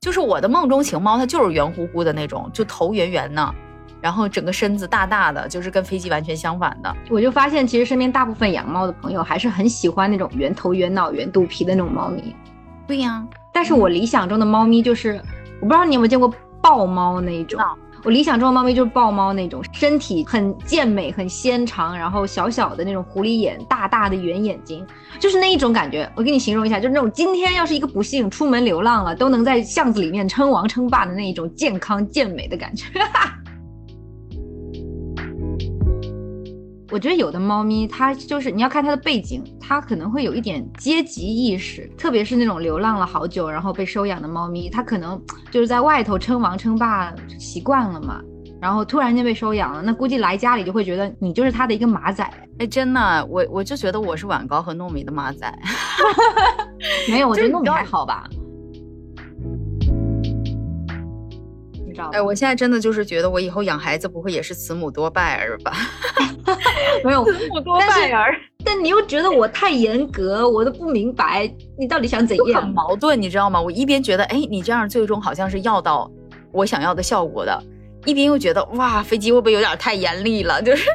就是我的梦中情猫，它就是圆乎乎的那种，就头圆圆的，然后整个身子大大的，就是跟飞机完全相反的。我就发现，其实身边大部分养猫的朋友还是很喜欢那种圆头、圆脑、圆肚皮的那种猫咪。对呀，但是我理想中的猫咪就是，我不知道你有没有见过豹猫那一种。我理想中的猫咪就是豹猫那种，身体很健美、很纤长，然后小小的那种狐狸眼、大大的圆眼睛，就是那一种感觉。我给你形容一下，就是那种今天要是一个不幸出门流浪了，都能在巷子里面称王称霸的那一种健康健美的感觉。我觉得有的猫咪，它就是你要看它的背景，它可能会有一点阶级意识，特别是那种流浪了好久然后被收养的猫咪，它可能就是在外头称王称霸习惯了嘛，然后突然间被收养了，那估计来家里就会觉得你就是他的一个马仔。哎，真的，我我就觉得我是晚高和糯米的马仔。没有，我觉得糯米还好吧。哎，我现在真的就是觉得，我以后养孩子不会也是慈母多败儿吧？没有，慈母多败儿。但你又觉得我太严格，我都不明白你到底想怎样？很矛盾，你知道吗？我一边觉得，哎，你这样最终好像是要到我想要的效果的，一边又觉得，哇，飞机会不会有点太严厉了？就是。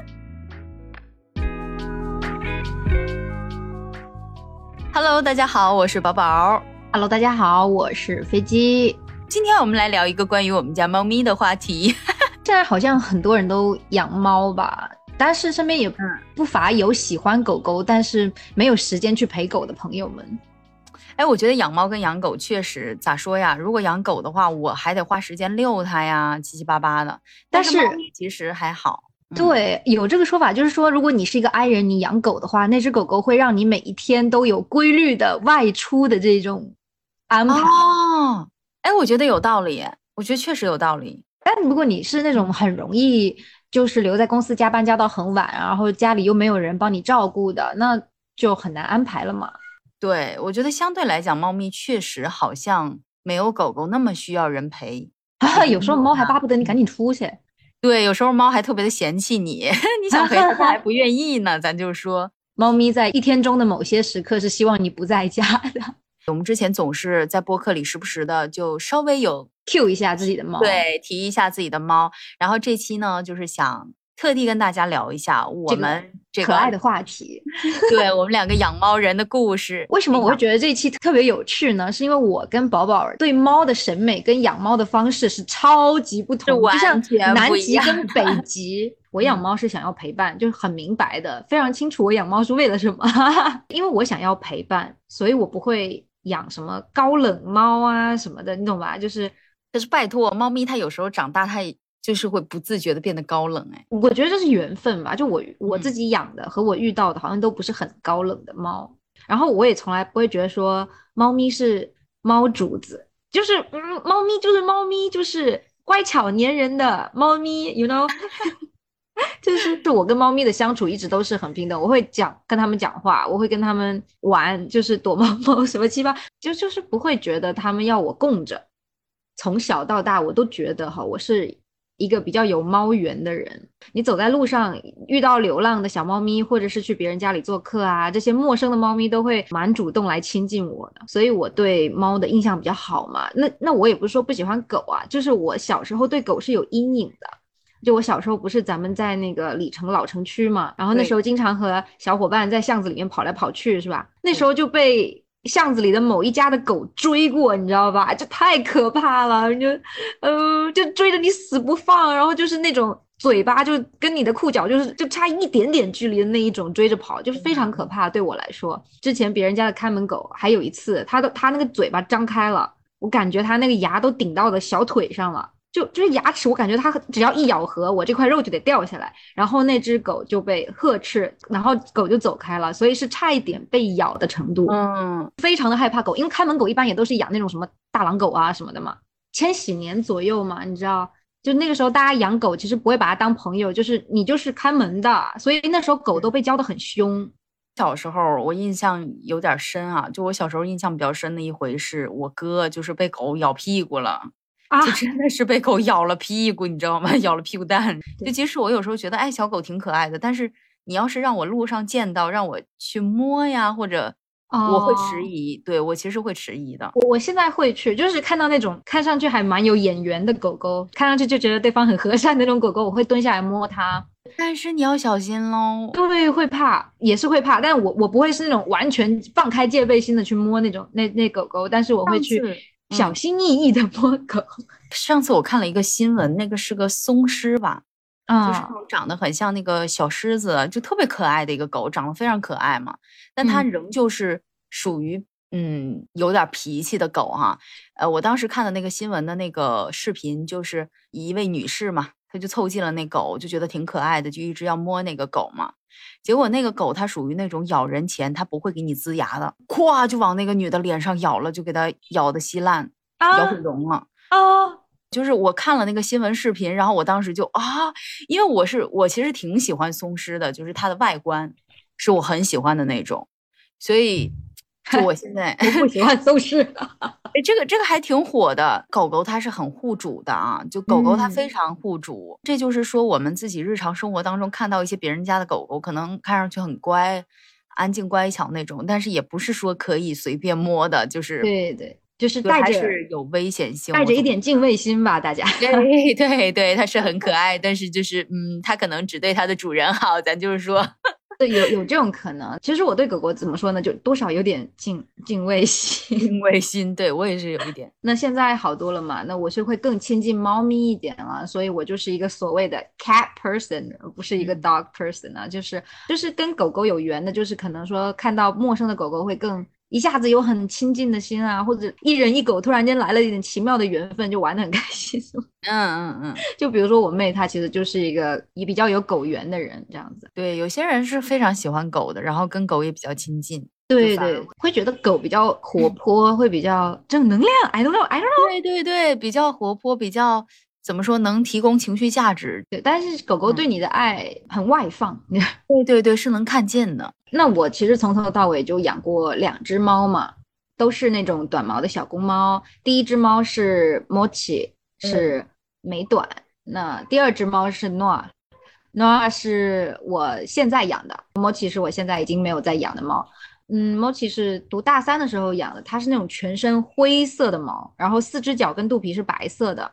Hello，大家好，我是宝宝。Hello，大家好，我是飞机。今天我们来聊一个关于我们家猫咪的话题。现在好像很多人都养猫吧，但是身边也不乏有喜欢狗狗，但是没有时间去陪狗的朋友们。哎，我觉得养猫跟养狗确实咋说呀？如果养狗的话，我还得花时间遛它呀，七七八八的。但是其实还好。对，有这个说法，就是说，如果你是一个 I 人，你养狗的话，那只狗狗会让你每一天都有规律的外出的这种安排。哦。哎，我觉得有道理，我觉得确实有道理。但如果你是那种很容易就是留在公司加班加到很晚，然后家里又没有人帮你照顾的，那就很难安排了嘛。对，我觉得相对来讲，猫咪确实好像没有狗狗那么需要人陪。有时候猫还巴不得你赶紧出去。对，有时候猫还特别的嫌弃你，你想陪它还不愿意呢。咱就说，猫咪在一天中的某些时刻是希望你不在家的。我们之前总是在播客里时不时的就稍微有 Q 一下自己的猫，对，提一下自己的猫。然后这期呢，就是想特地跟大家聊一下我们这个可爱的话题，对我们两个养猫人的故事。为什么我会觉得这期特别有趣呢？是因为我跟宝宝对猫的审美跟养猫的方式是超级不同，就像南极跟北极。我养猫是想要陪伴，就是很明白的，非常清楚我养猫是为了什么，因为我想要陪伴，所以我不会。养什么高冷猫啊什么的，你懂吧？就是，可是拜托，猫咪它有时候长大，它也就是会不自觉的变得高冷。哎，我觉得这是缘分吧。就我我自己养的和我遇到的，好像都不是很高冷的猫。然后我也从来不会觉得说猫咪是猫主子，就是嗯，猫咪就是猫咪，就是乖巧粘人的猫咪，you know。就是是我跟猫咪的相处一直都是很平等，我会讲跟他们讲话，我会跟他们玩，就是躲猫猫什么七八，就就是不会觉得他们要我供着。从小到大，我都觉得哈，我是一个比较有猫缘的人。你走在路上遇到流浪的小猫咪，或者是去别人家里做客啊，这些陌生的猫咪都会蛮主动来亲近我的，所以我对猫的印象比较好嘛。那那我也不是说不喜欢狗啊，就是我小时候对狗是有阴影的。就我小时候不是咱们在那个里城老城区嘛，然后那时候经常和小伙伴在巷子里面跑来跑去，是吧？那时候就被巷子里的某一家的狗追过，你知道吧？就太可怕了，就，呃，就追着你死不放，然后就是那种嘴巴就跟你的裤脚就是就差一点点距离的那一种追着跑，就是非常可怕。对我来说，之前别人家的看门狗还有一次，它的它那个嘴巴张开了，我感觉它那个牙都顶到的小腿上了。就就是牙齿，我感觉它只要一咬合，我这块肉就得掉下来，然后那只狗就被呵斥，然后狗就走开了，所以是差一点被咬的程度，嗯，非常的害怕狗，因为看门狗一般也都是养那种什么大狼狗啊什么的嘛，千禧年左右嘛，你知道，就那个时候大家养狗其实不会把它当朋友，就是你就是看门的，所以那时候狗都被教的很凶。小时候我印象有点深啊，就我小时候印象比较深的一回是我哥就是被狗咬屁股了。就真的是被狗咬了屁股，你知道吗？咬了屁股蛋。就即使我有时候觉得，哎，小狗挺可爱的，但是你要是让我路上见到，让我去摸呀，或者我会迟疑。对我其实会迟疑的。我我现在会去，就是看到那种看上去还蛮有眼缘的狗狗，看上去就觉得对方很和善那种狗狗，我会蹲下来摸它。但是你要小心喽。对，会怕，也是会怕，但我我不会是那种完全放开戒备心的去摸那种那那狗狗，但是我会去。小心翼翼的摸狗。上次我看了一个新闻，那个是个松狮吧，就是那种长得很像那个小狮子，就特别可爱的一个狗，长得非常可爱嘛。但它仍旧是属于嗯有点脾气的狗哈。呃，我当时看的那个新闻的那个视频，就是一位女士嘛，她就凑近了那狗，就觉得挺可爱的，就一直要摸那个狗嘛。结果那个狗它属于那种咬人前它不会给你呲牙的，咵就往那个女的脸上咬了，就给她咬的稀烂，咬毁容了啊！就是我看了那个新闻视频，然后我当时就啊，因为我是我其实挺喜欢松狮的，就是它的外观是我很喜欢的那种，所以。就我 现在不喜欢 松狮，哎，这个这个还挺火的。狗狗它是很护主的啊，就狗狗它非常护主。这就是说，我们自己日常生活当中看到一些别人家的狗狗，可能看上去很乖、安静乖巧那种，但是也不是说可以随便摸的，就是对对，就是带着有危险性，带着一点敬畏心吧，大家。对对对，它是很可爱，但是就是嗯，它可能只对它的主人好，咱就是说。有有这种可能，其实我对狗狗怎么说呢，就多少有点敬敬畏心，敬畏心，对我也是有一点。那现在好多了嘛，那我是会更亲近猫咪一点了，所以我就是一个所谓的 cat person，而不是一个 dog person 啊，就是就是跟狗狗有缘的，就是可能说看到陌生的狗狗会更。一下子有很亲近的心啊，或者一人一狗突然间来了一点奇妙的缘分，就玩的很开心。嗯嗯嗯，就比如说我妹，她其实就是一个也比较有狗缘的人，这样子。对，有些人是非常喜欢狗的，然后跟狗也比较亲近。对对，会觉得狗比较 活泼，会比较正能量。I don't know, I don't know。对对对，比较活泼，比较。怎么说能提供情绪价值？对，但是狗狗对你的爱很外放。对对对，是能看见的。那我其实从头到尾就养过两只猫嘛，都是那种短毛的小公猫。第一只猫是 Mochi，是美短。那第二只猫是 Noah，Noah 是我现在养的，Mochi 是我现在已经没有在养的猫。嗯，Mochi 是读大三的时候养的，它是那种全身灰色的毛，然后四只脚跟肚皮是白色的。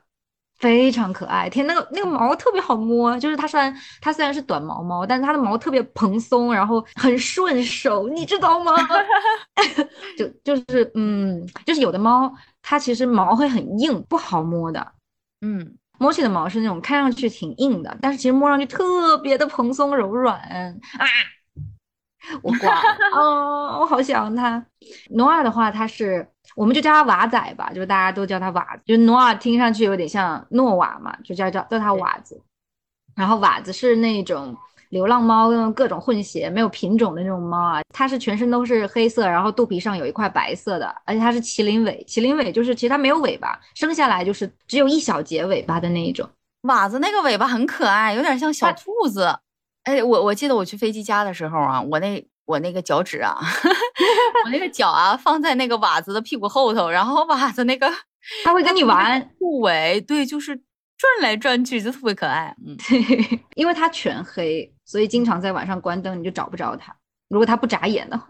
非常可爱，天，那个那个毛特别好摸，就是它虽然它虽然是短毛猫，但是它的毛特别蓬松，然后很顺手，你知道吗？就就是嗯，就是有的猫它其实毛会很硬，不好摸的。嗯，摸起的毛是那种看上去挺硬的，但是其实摸上去特别的蓬松柔软啊。我挂了。哦，我好想它。努尔的话，它是。我们就叫它瓦仔吧，就是大家都叫它瓦子，就努尔听上去有点像诺瓦嘛，就叫叫叫它瓦子。然后瓦子是那种流浪猫，跟各种混血，没有品种的那种猫啊。它是全身都是黑色，然后肚皮上有一块白色的，而且它是麒麟尾。麒麟尾就是其实它没有尾巴，生下来就是只有一小节尾巴的那一种。瓦子那个尾巴很可爱，有点像小兔子。哎，我我记得我去飞机家的时候啊，我那。我那个脚趾啊，我那个脚啊，放在那个瓦子的屁股后头，然后瓦子那个，他会跟你玩互尾，对，就是转来转去，就特别可爱。嗯，对，因为它全黑，所以经常在晚上关灯，你就找不着它。如果它不眨眼的话。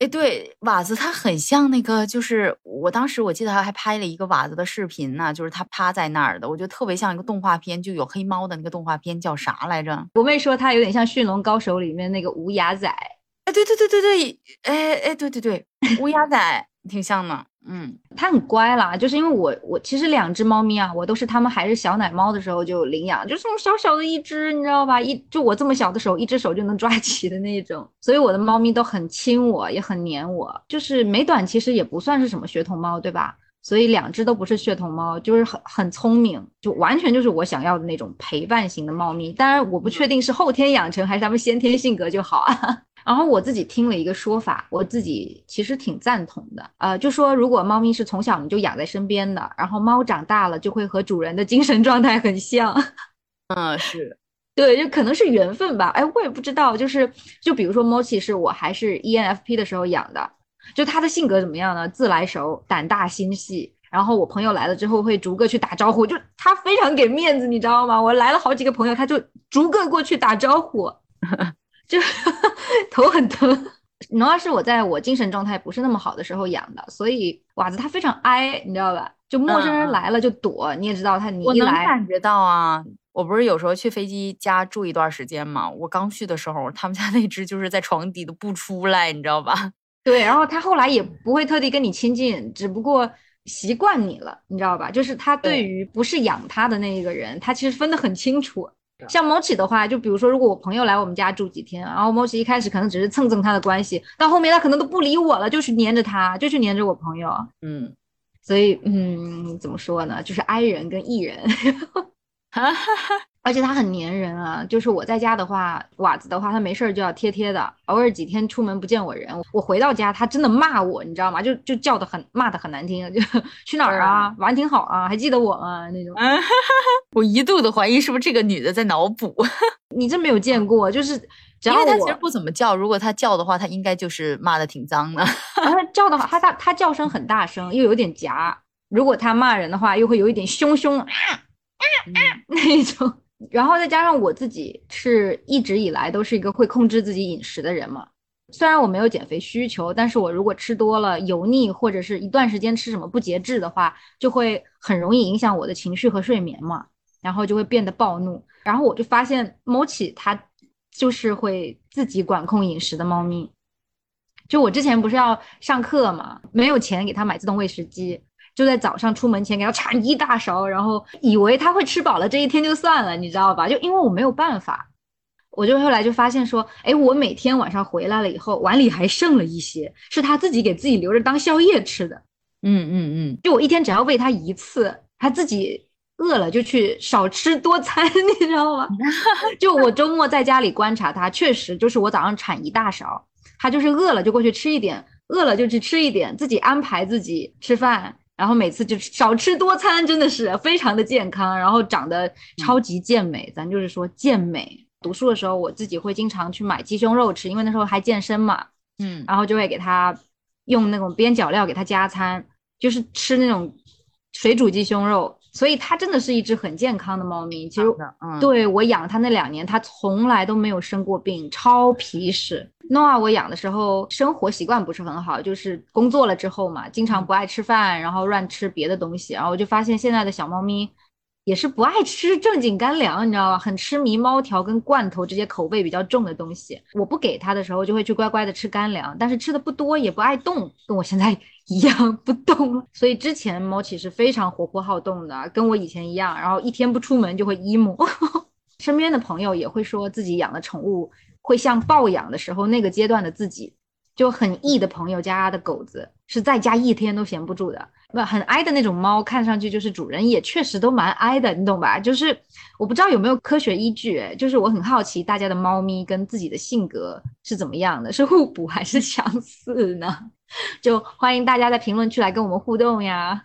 哎，对，瓦子它很像那个，就是我当时我记得他还拍了一个瓦子的视频呢，就是他趴在那儿的，我觉得特别像一个动画片，就有黑猫的那个动画片叫啥来着？我妹说它有点像《驯龙高手》里面那个无牙仔。哎，对对对对对，哎哎，对对对，无牙仔挺像的。嗯，它很乖啦，就是因为我我其实两只猫咪啊，我都是它们还是小奶猫的时候就领养，就这么小小的一只，你知道吧？一就我这么小的手，一只手就能抓 起的那种，所以我的猫咪都很亲我，也很黏我。就是美短其实也不算是什么血统猫，对吧？所以两只都不是血统猫，就是很很聪明，就完全就是我想要的那种陪伴型的猫咪。当然，我不确定是后天养成还是它们先天性格就好啊。然后我自己听了一个说法，我自己其实挺赞同的，呃，就说如果猫咪是从小你就养在身边的，然后猫长大了就会和主人的精神状态很像。嗯，是 对，就可能是缘分吧。哎，我也不知道，就是就比如说 Mochi 是我还是 ENFP 的时候养的，就它的性格怎么样呢？自来熟，胆大心细，然后我朋友来了之后会逐个去打招呼，就它非常给面子，你知道吗？我来了好几个朋友，它就逐个过去打招呼，就 头很疼。农二是我在我精神状态不是那么好的时候养的，所以瓦子它非常哀，你知道吧？就陌生人来了就躲，你也知道它，你一来感觉到啊。我不是有时候去飞机家住一段时间嘛，我刚去的时候，他们家那只就是在床底都不出来，你知道吧？对，然后它后来也不会特地跟你亲近，只不过。习惯你了，你知道吧？就是他对于不是养他的那一个人，他其实分得很清楚。像猫起的话，就比如说，如果我朋友来我们家住几天，然后猫起一开始可能只是蹭蹭他的关系，到后面他可能都不理我了，就去黏着他，就去黏着我朋友。嗯，所以嗯，怎么说呢？就是 I 人跟 E 人。而且它很粘人啊，就是我在家的话，瓦子的话，它没事儿就要贴贴的。偶尔几天出门不见我人，我回到家，它真的骂我，你知道吗？就就叫的很骂的很难听，就去哪儿啊？玩挺好啊，还记得我吗？那种。我一度的怀疑是不是这个女的在脑补。你真没有见过，就是只要它其实不怎么叫，如果它叫的话，它应该就是骂的挺脏的。它叫的话，它它它叫声很大声，又有点夹。如果它骂人的话，又会有一点凶凶啊啊啊那种。然后再加上我自己是一直以来都是一个会控制自己饮食的人嘛，虽然我没有减肥需求，但是我如果吃多了油腻或者是一段时间吃什么不节制的话，就会很容易影响我的情绪和睡眠嘛，然后就会变得暴怒。然后我就发现猫起它就是会自己管控饮食的猫咪，就我之前不是要上课嘛，没有钱给它买自动喂食机。就在早上出门前给他铲一大勺，然后以为他会吃饱了，这一天就算了，你知道吧？就因为我没有办法，我就后来就发现说，哎，我每天晚上回来了以后，碗里还剩了一些，是他自己给自己留着当宵夜吃的。嗯嗯嗯，就我一天只要喂他一次，他自己饿了就去少吃多餐，你知道吗？就我周末在家里观察他，确实就是我早上铲一大勺，他就是饿了就过去吃一点，饿了就去吃一点，自己安排自己吃饭。然后每次就少吃多餐，真的是非常的健康，然后长得超级健美，咱就是说健美。读书的时候，我自己会经常去买鸡胸肉吃，因为那时候还健身嘛，嗯，然后就会给他用那种边角料给他加餐，就是吃那种水煮鸡胸肉。所以它真的是一只很健康的猫咪。其实，对我养它那两年，它从来都没有生过病，超皮实。诺啊，我养的时候生活习惯不是很好，就是工作了之后嘛，经常不爱吃饭，然后乱吃别的东西，然后我就发现现在的小猫咪。也是不爱吃正经干粮，你知道吧？很痴迷猫条跟罐头这些口味比较重的东西。我不给它的时候，就会去乖乖的吃干粮，但是吃的不多，也不爱动，跟我现在一样不动。所以之前猫其实非常活泼好动的，跟我以前一样，然后一天不出门就会 emo。身边的朋友也会说自己养的宠物会像抱养的时候那个阶段的自己。就很 E 的朋友家的狗子是在家一天都闲不住的，不很哀的那种猫，看上去就是主人也确实都蛮哀的，你懂吧？就是我不知道有没有科学依据，就是我很好奇大家的猫咪跟自己的性格是怎么样的，是互补还是相似呢？就欢迎大家在评论区来跟我们互动呀。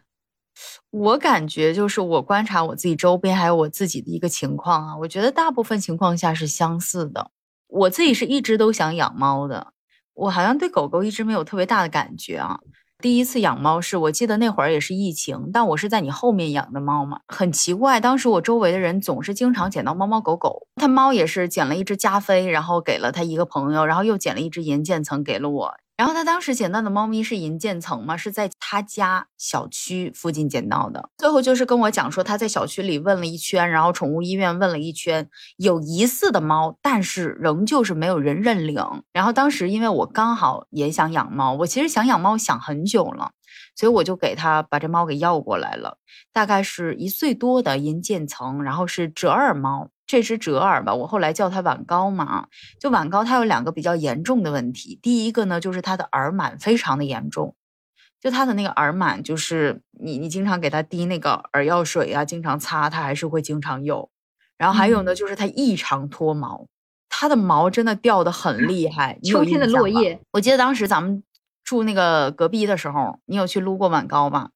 我感觉就是我观察我自己周边还有我自己的一个情况啊，我觉得大部分情况下是相似的。我自己是一直都想养猫的。我好像对狗狗一直没有特别大的感觉啊。第一次养猫是我记得那会儿也是疫情，但我是在你后面养的猫嘛，很奇怪。当时我周围的人总是经常捡到猫猫狗狗，他猫也是捡了一只加菲，然后给了他一个朋友，然后又捡了一只银渐层给了我。然后他当时捡到的猫咪是银渐层嘛，是在他家小区附近捡到的。最后就是跟我讲说他在小区里问了一圈，然后宠物医院问了一圈，有疑似的猫，但是仍旧是没有人认领。然后当时因为我刚好也想养猫，我其实想养猫想很久了，所以我就给他把这猫给要过来了，大概是一岁多的银渐层，然后是折耳猫。这只折耳吧，我后来叫它晚高嘛，就晚高，它有两个比较严重的问题。第一个呢，就是它的耳螨非常的严重，就它的那个耳螨，就是你你经常给它滴那个耳药水啊，经常擦，它还是会经常有。然后还有呢，就是它异常脱毛，它的毛真的掉的很 厉害。秋天的落叶，我记得当时咱们住那个隔壁的时候，你有去撸过晚高吗？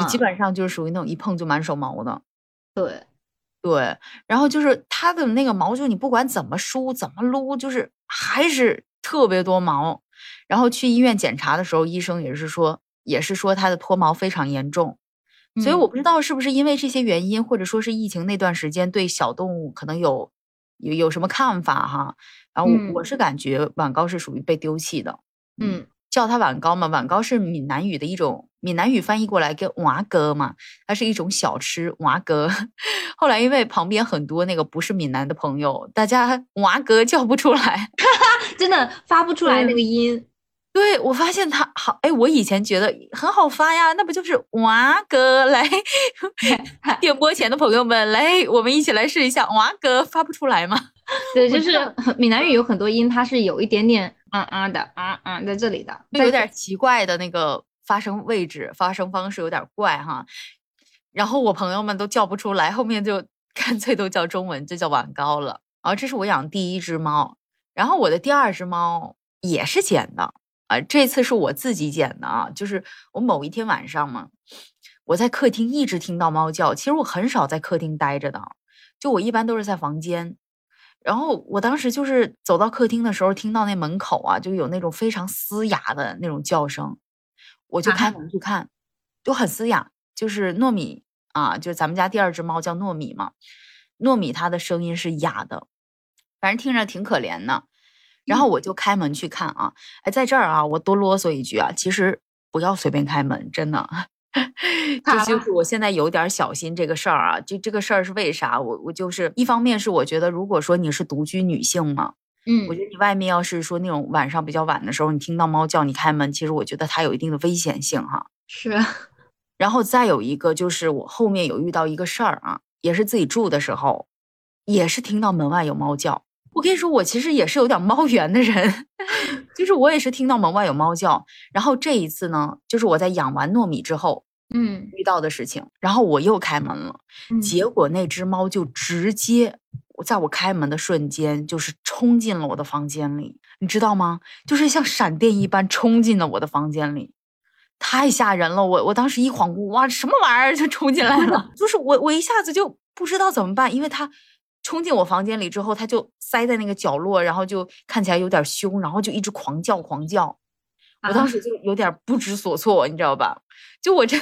就基本上就是属于那种一碰就满手毛的。对。对，然后就是它的那个毛，就你不管怎么梳怎么撸，就是还是特别多毛。然后去医院检查的时候，医生也是说也是说它的脱毛非常严重。所以我不知道是不是因为这些原因，或者说是疫情那段时间对小动物可能有有有什么看法哈。然后我是感觉晚高是属于被丢弃的。嗯，叫它晚高嘛，晚高是闽南语的一种，闽南语翻译过来跟娃哥嘛，它是一种小吃娃哥。后来因为旁边很多那个不是闽南的朋友，大家娃哥叫不出来，真的发不出来那个音。对，我发现他好，哎，我以前觉得很好发呀，那不就是娃哥来？电波前的朋友们，来，我们一起来试一下娃哥发不出来吗？对，就是闽南语有很多音，它是有一点点啊啊的啊啊在这里的，有点奇怪的那个发声位置、发声方式有点怪哈。然后我朋友们都叫不出来，后面就 干脆都叫中文，就叫晚高了。然后这是我养第一只猫，然后我的第二只猫也是捡的。啊，这次是我自己捡的啊，就是我某一天晚上嘛，我在客厅一直听到猫叫。其实我很少在客厅待着的，就我一般都是在房间。然后我当时就是走到客厅的时候，听到那门口啊，就有那种非常嘶哑的那种叫声，我就开门去看，就很嘶哑。就是糯米啊，就是咱们家第二只猫叫糯米嘛，糯米它的声音是哑的，反正听着挺可怜的。然后我就开门去看啊，哎，在这儿啊，我多啰嗦一句啊，其实不要随便开门，真的。这就是我现在有点小心这个事儿啊。就这个事儿是为啥？我我就是一方面是我觉得，如果说你是独居女性嘛，嗯，我觉得你外面要是说那种晚上比较晚的时候，你听到猫叫你开门，其实我觉得它有一定的危险性哈。是。然后再有一个就是我后面有遇到一个事儿啊，也是自己住的时候，也是听到门外有猫叫。我跟你说，我其实也是有点猫缘的人，就是我也是听到门外有猫叫，然后这一次呢，就是我在养完糯米之后，嗯，遇到的事情，然后我又开门了，结果那只猫就直接在我开门的瞬间，就是冲进了我的房间里，你知道吗？就是像闪电一般冲进了我的房间里，太吓人了！我我当时一恍惚，哇，什么玩意儿就冲进来了，就是我我一下子就不知道怎么办，因为他。冲进我房间里之后，他就塞在那个角落，然后就看起来有点凶，然后就一直狂叫狂叫。我当时就有点不知所措，你知道吧？就我这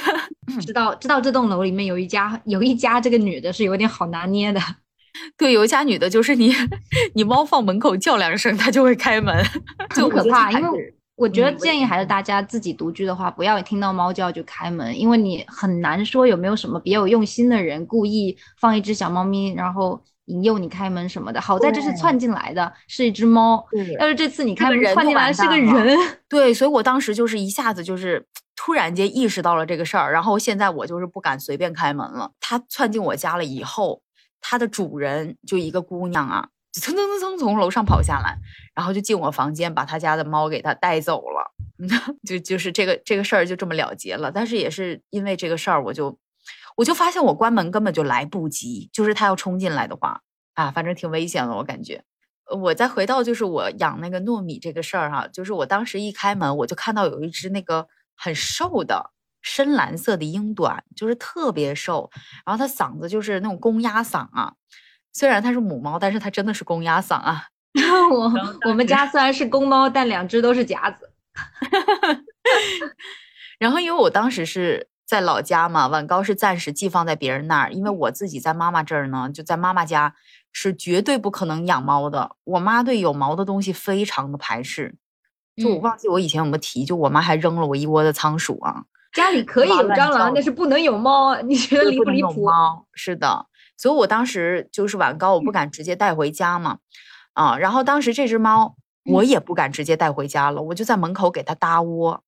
知道知道这栋楼里面有一家有一家这个女的是有点好拿捏的。对，有一家女的，就是你 你猫放门口叫两声，它就会开门，就可怕。因为我觉得建议还是大家自己独居的话，不要听到猫叫就开门，因为你很难说有没有什么别有用心的人故意放一只小猫咪，然后。引诱你开门什么的，好在这是窜进来的，是一只猫。要是这次你开门窜进来是个人，对，所以我当时就是一下子就是突然间意识到了这个事儿，然后现在我就是不敢随便开门了。它窜进我家了以后，它的主人就一个姑娘啊，蹭蹭蹭蹭从楼上跑下来，然后就进我房间，把他家的猫给它带走了。就就是这个这个事儿就这么了结了。但是也是因为这个事儿，我就。我就发现我关门根本就来不及，就是他要冲进来的话啊，反正挺危险的。我感觉，我再回到就是我养那个糯米这个事儿哈，就是我当时一开门，我就看到有一只那个很瘦的深蓝色的英短，就是特别瘦，然后它嗓子就是那种公鸭嗓啊。虽然它是母猫，但是它真的是公鸭嗓啊。我我们家虽然是公猫，但两只都是夹子。然后因为我当时是。在老家嘛，晚高是暂时寄放在别人那儿，因为我自己在妈妈这儿呢，就在妈妈家是绝对不可能养猫的。我妈对有毛的东西非常的排斥，就我忘记我以前有没有提，就我妈还扔了我一窝的仓鼠啊。家里可以有蟑螂，但是不能有猫，你觉得离不离谱？猫是的，所以我当时就是晚高，我不敢直接带回家嘛，啊，然后当时这只猫我也不敢直接带回家了，我就在门口给它搭窝，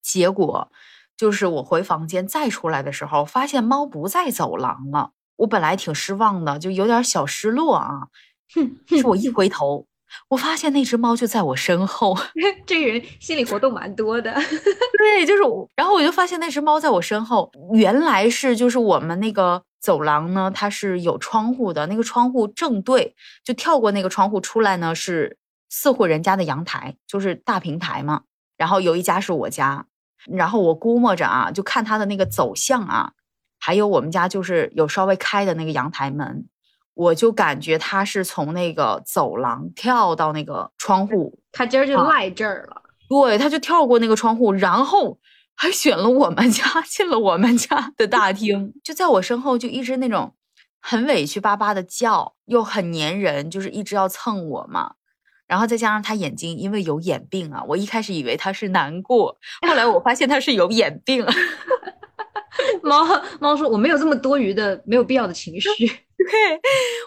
结果。就是我回房间再出来的时候，发现猫不在走廊了。我本来挺失望的，就有点小失落啊。是我一回头，我发现那只猫就在我身后。这人心理活动蛮多的。对，就是我，然后我就发现那只猫在我身后，原来是就是我们那个走廊呢，它是有窗户的，那个窗户正对，就跳过那个窗户出来呢，是四户人家的阳台，就是大平台嘛。然后有一家是我家。然后我估摸着啊，就看它的那个走向啊，还有我们家就是有稍微开的那个阳台门，我就感觉它是从那个走廊跳到那个窗户，它今儿就赖这儿了。对，它就跳过那个窗户，然后还选了我们家，进了我们家的大厅，就在我身后就一直那种很委屈巴巴的叫，又很粘人，就是一直要蹭我嘛。然后再加上他眼睛因为有眼病啊，我一开始以为他是难过，后来我发现他是有眼病。猫猫说我没有这么多余的、没有必要的情绪。对，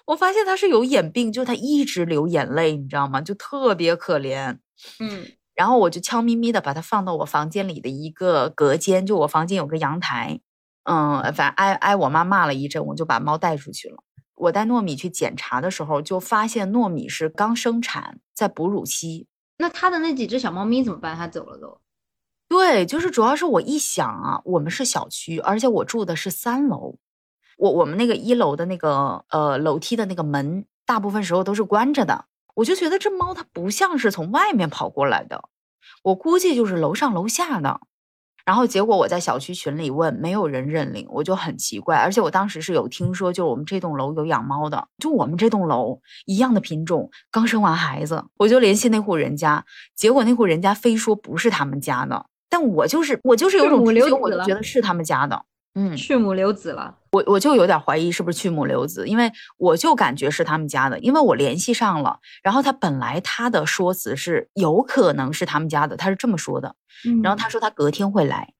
我发现他是有眼病，就他一直流眼泪，你知道吗？就特别可怜。嗯，然后我就悄咪咪的把它放到我房间里的一个隔间，就我房间有个阳台。嗯，反正挨挨我妈骂了一阵，我就把猫带出去了。我带糯米去检查的时候，就发现糯米是刚生产，在哺乳期。那他的那几只小猫咪怎么办？它走了都。对，就是主要是我一想啊，我们是小区，而且我住的是三楼，我我们那个一楼的那个呃楼梯的那个门，大部分时候都是关着的，我就觉得这猫它不像是从外面跑过来的，我估计就是楼上楼下的。然后结果我在小区群里问，没有人认领，我就很奇怪。而且我当时是有听说，就我们这栋楼有养猫的，就我们这栋楼一样的品种，刚生完孩子，我就联系那户人家，结果那户人家非说不是他们家的。但我就是我就是有种直觉，我就觉得是他们家的，嗯，去母留子了。我我就有点怀疑是不是去母留子，因为我就感觉是他们家的，因为我联系上了，然后他本来他的说辞是有可能是他们家的，他是这么说的，然后他说他隔天会来，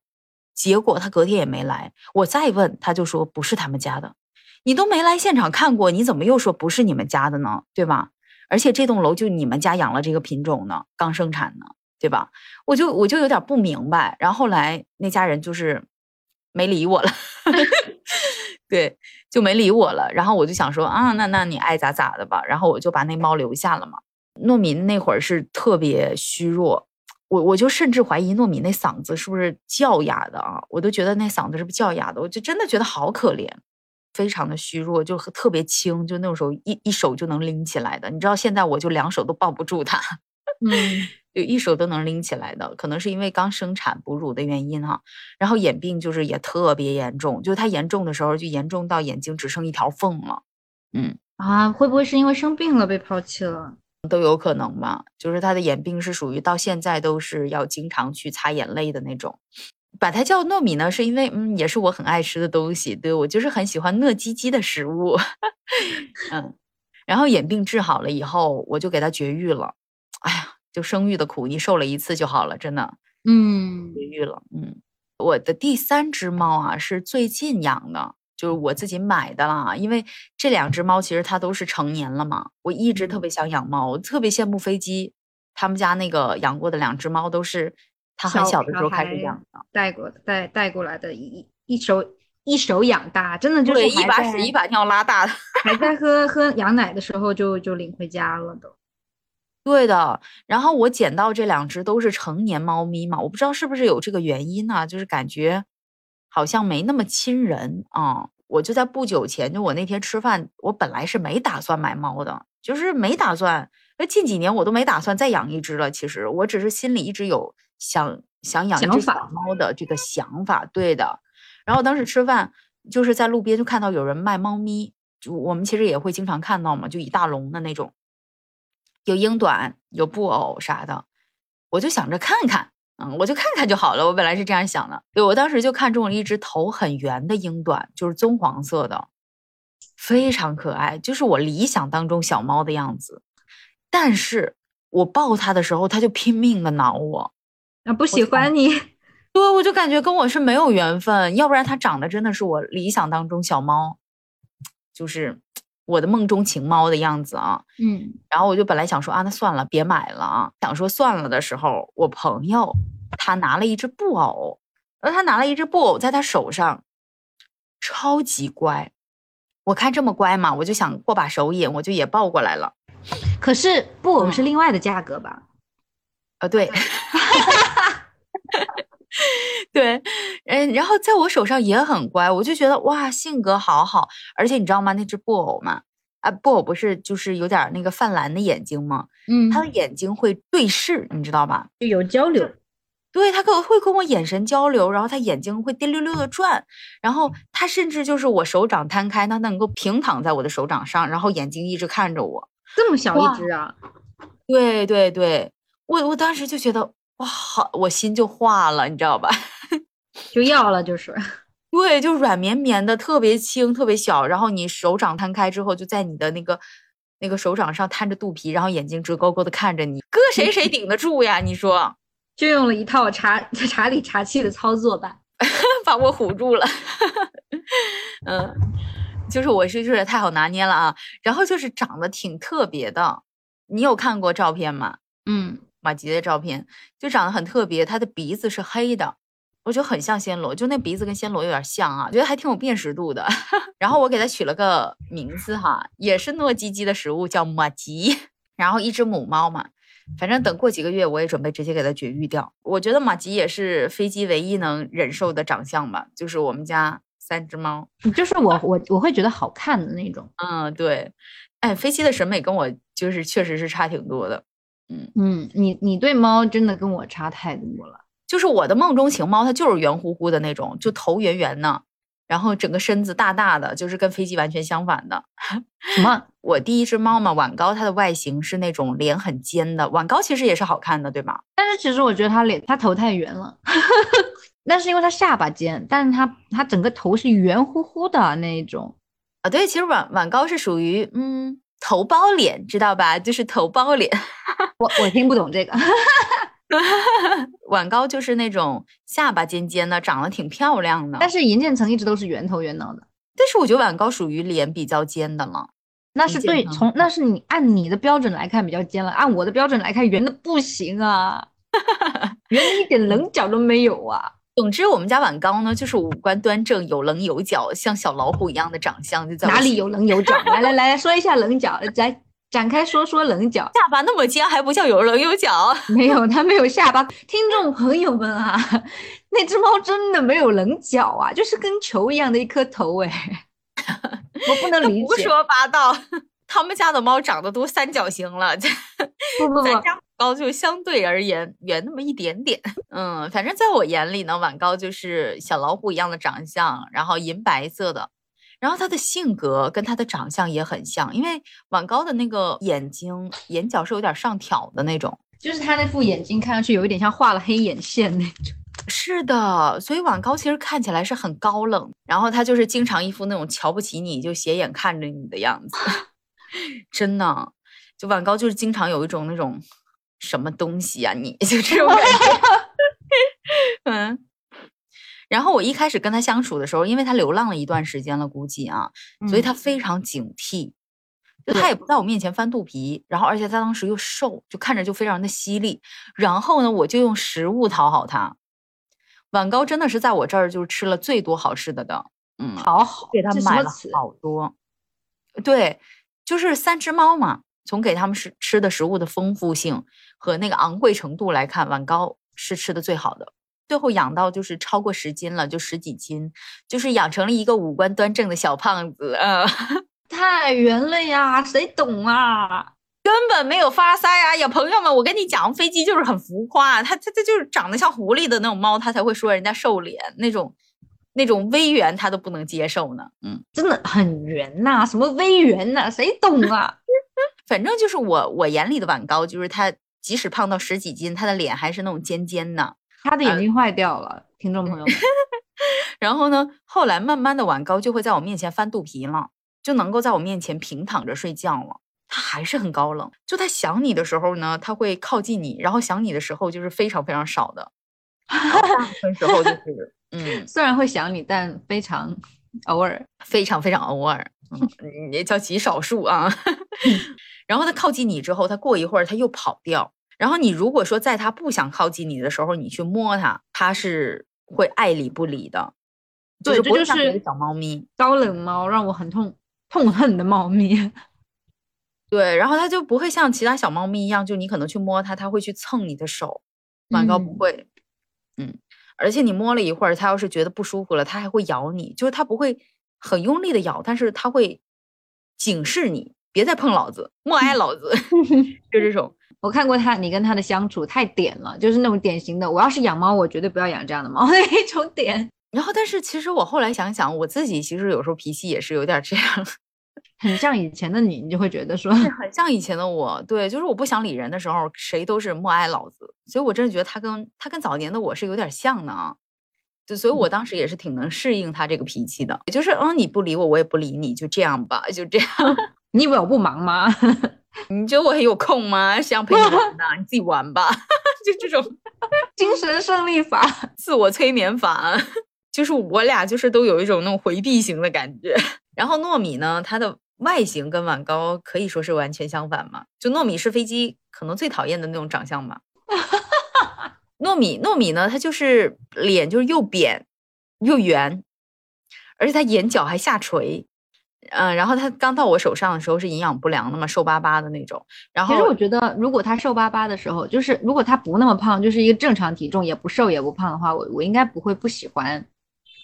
结果他隔天也没来，我再问他就说不是他们家的，你都没来现场看过，你怎么又说不是你们家的呢？对吧？而且这栋楼就你们家养了这个品种呢，刚生产呢。对吧？我就我就有点不明白，然后后来那家人就是没理我了，对，就没理我了。然后我就想说啊，那那你爱咋咋的吧。然后我就把那猫留下了嘛。糯米那会儿是特别虚弱，我我就甚至怀疑糯米那嗓子是不是叫哑的啊？我都觉得那嗓子是不是叫哑的？我就真的觉得好可怜，非常的虚弱，就特别轻，就那种时候一一手就能拎起来的。你知道现在我就两手都抱不住它，嗯。就一手都能拎起来的，可能是因为刚生产哺乳的原因哈。然后眼病就是也特别严重，就是它严重的时候就严重到眼睛只剩一条缝了。嗯啊，会不会是因为生病了被抛弃了？都有可能吧。就是他的眼病是属于到现在都是要经常去擦眼泪的那种。把它叫糯米呢，是因为嗯也是我很爱吃的东西，对我就是很喜欢糯叽叽的食物。嗯，然后眼病治好了以后，我就给它绝育了。就生育的苦，你受了一次就好了，真的，嗯，绝育了，嗯，我的第三只猫啊是最近养的，就是我自己买的啦，因为这两只猫其实它都是成年了嘛，我一直特别想养猫，我特别羡慕飞机，他们家那个养过的两只猫都是他很小的时候开始养的，带过带带过来的一一手一手养大，真的就是一把屎一把尿拉大的，还在喝喝羊奶的时候就就领回家了都。对的，然后我捡到这两只都是成年猫咪嘛，我不知道是不是有这个原因呢，就是感觉好像没那么亲人啊。我就在不久前，就我那天吃饭，我本来是没打算买猫的，就是没打算。那近几年我都没打算再养一只了。其实我只是心里一直有想想养一只小猫的这个想法。对的，然后当时吃饭就是在路边就看到有人卖猫咪，就我们其实也会经常看到嘛，就一大笼的那种。有英短，有布偶啥的，我就想着看看，嗯，我就看看就好了。我本来是这样想的，对我当时就看中了一只头很圆的英短，就是棕黄色的，非常可爱，就是我理想当中小猫的样子。但是我抱它的时候，它就拼命的挠我，啊，不喜欢你，对，我就感觉跟我是没有缘分，要不然它长得真的是我理想当中小猫，就是。我的梦中情猫的样子啊，嗯，然后我就本来想说啊，那算了，别买了啊。想说算了的时候，我朋友他拿了一只布偶，然后，他拿了一只布偶在他手上，超级乖。我看这么乖嘛，我就想过把手瘾，我就也抱过来了。可是布偶是另外的价格吧？啊，对。对，嗯，然后在我手上也很乖，我就觉得哇，性格好好，而且你知道吗？那只布偶嘛，啊，布偶不是就是有点那个泛蓝的眼睛吗？嗯，他的眼睛会对视，你知道吧？就有交流，对他跟会跟我眼神交流，然后他眼睛会滴溜溜的转，然后他甚至就是我手掌摊开，他能够平躺在我的手掌上，然后眼睛一直看着我，这么小一只啊？对对对，我我当时就觉得。哇，好，我心就化了，你知道吧？就要了，就是。对，就软绵绵的，特别轻，特别小。然后你手掌摊开之后，就在你的那个那个手掌上摊着肚皮，然后眼睛直勾勾的看着你，搁 谁谁顶得住呀？你说，就用了一套茶茶里茶气的操作吧，把我唬住了。嗯，就是我是就是太好拿捏了啊。然后就是长得挺特别的，你有看过照片吗？嗯，马吉的照片就长得很特别，他的鼻子是黑的。我觉得很像暹罗，就那鼻子跟暹罗有点像啊，觉得还挺有辨识度的。然后我给它取了个名字哈，也是糯叽叽的食物，叫马吉。然后一只母猫嘛，反正等过几个月，我也准备直接给它绝育掉。我觉得马吉也是飞机唯一能忍受的长相吧，就是我们家三只猫，就是我我我会觉得好看的那种。嗯，对，哎，飞机的审美跟我就是确实是差挺多的。嗯嗯，你你对猫真的跟我差太多了。就是我的梦中情猫，它就是圆乎乎的那种，就头圆圆的，然后整个身子大大的，就是跟飞机完全相反的。什么？我第一只猫嘛，晚高，它的外形是那种脸很尖的。晚高其实也是好看的，对吗？但是其实我觉得它脸，它头太圆了。那是因为它下巴尖，但是它它整个头是圆乎乎的那一种。啊，对，其实晚晚高是属于嗯头包脸，知道吧？就是头包脸。我我听不懂这个。晚高就是那种下巴尖尖的，长得挺漂亮的。但是银渐层一直都是圆头圆脑的。但是我觉得晚高属于脸比较尖的了。那是对，从那是你按你的标准来看比较尖了，按我的标准来看圆的不行啊，圆的一点棱角都没有啊。总之，我们家晚高呢，就是五官端正，有棱有角，像小老虎一样的长相。就在哪里有棱有角？来来来，说一下棱角，来。展开说说棱角，下巴那么尖还不叫有棱有角？没有，它没有下巴。听众朋友们啊，那只猫真的没有棱角啊，就是跟球一样的一颗头哎，我不能理解。胡说八道，他们家的猫长得都三角形了，不不不，咱家高就相对而言圆那么一点点。嗯，反正在我眼里呢，晚高就是小老虎一样的长相，然后银白色的。然后他的性格跟他的长相也很像，因为晚高的那个眼睛眼角是有点上挑的那种，就是他那副眼睛看上去有一点像画了黑眼线那种。是的，所以晚高其实看起来是很高冷，然后他就是经常一副那种瞧不起你就斜眼看着你的样子，真的，就晚高就是经常有一种那种什么东西啊，你 就这种感觉，嗯。然后我一开始跟他相处的时候，因为他流浪了一段时间了，估计啊，所以他非常警惕，就他也不在我面前翻肚皮，然后而且他当时又瘦，就看着就非常的犀利。然后呢，我就用食物讨好他。晚高真的是在我这儿就是吃了最多好吃的的，嗯，讨好给他买了好多。对，就是三只猫嘛，从给他们吃吃的食物的丰富性和那个昂贵程度来看，晚高是吃的最好的。最后养到就是超过十斤了，就十几斤，就是养成了一个五官端正的小胖子，嗯，太圆了呀，谁懂啊？根本没有发腮啊！呀，朋友们，我跟你讲，飞机就是很浮夸，它它它就是长得像狐狸的那种猫，它才会说人家瘦脸，那种那种微圆它都不能接受呢，嗯，真的很圆呐，什么微圆呐，谁懂啊？反正就是我我眼里的晚高，就是它即使胖到十几斤，他的脸还是那种尖尖的。他的眼睛坏掉了，听众朋友们。然后呢，后来慢慢的晚高就会在我面前翻肚皮了，就能够在我面前平躺着睡觉了。他还是很高冷，就他想你的时候呢，他会靠近你，然后想你的时候就是非常非常少的，大部分时候就是嗯，虽然会想你，但非常偶尔，非常非常偶尔，嗯，也叫极少数啊。然后他靠近你之后，他过一会儿他又跑掉。然后你如果说在它不想靠近你的时候，你去摸它，它是会爱理不理的。对，这就是小猫咪，高冷猫，让我很痛痛恨的猫咪。对，然后它就不会像其他小猫咪一样，就你可能去摸它，它会去蹭你的手。梵高不会，嗯，而且你摸了一会儿，它要是觉得不舒服了，它还会咬你，就是它不会很用力的咬，但是它会警示你别再碰老子，莫挨老子，就这种。我看过他，你跟他的相处太点了，就是那种典型的，我要是养猫，我绝对不要养这样的猫 那一种点。然后，但是其实我后来想想，我自己其实有时候脾气也是有点这样，很像以前的你，你就会觉得说，很像以前的我。对，就是我不想理人的时候，谁都是默哀老子。所以我真的觉得他跟他跟早年的我是有点像的啊。就所以，我当时也是挺能适应他这个脾气的，就是嗯，你不理我，我也不理你，就这样吧，就这样。你以为我不忙吗？你觉得我很有空吗？想陪你玩呢，你自己玩吧。就这种 精神胜利法、自我催眠法，就是我俩就是都有一种那种回避型的感觉。然后糯米呢，它的外形跟晚高可以说是完全相反嘛。就糯米是飞机可能最讨厌的那种长相吧。糯米，糯米呢？它就是脸就是又扁又圆，而且它眼角还下垂，嗯，然后它刚到我手上的时候是营养不良的嘛，瘦巴巴的那种。然后其实我觉得，如果它瘦巴巴的时候，就是如果它不那么胖，就是一个正常体重，也不瘦也不胖的话，我我应该不会不喜欢。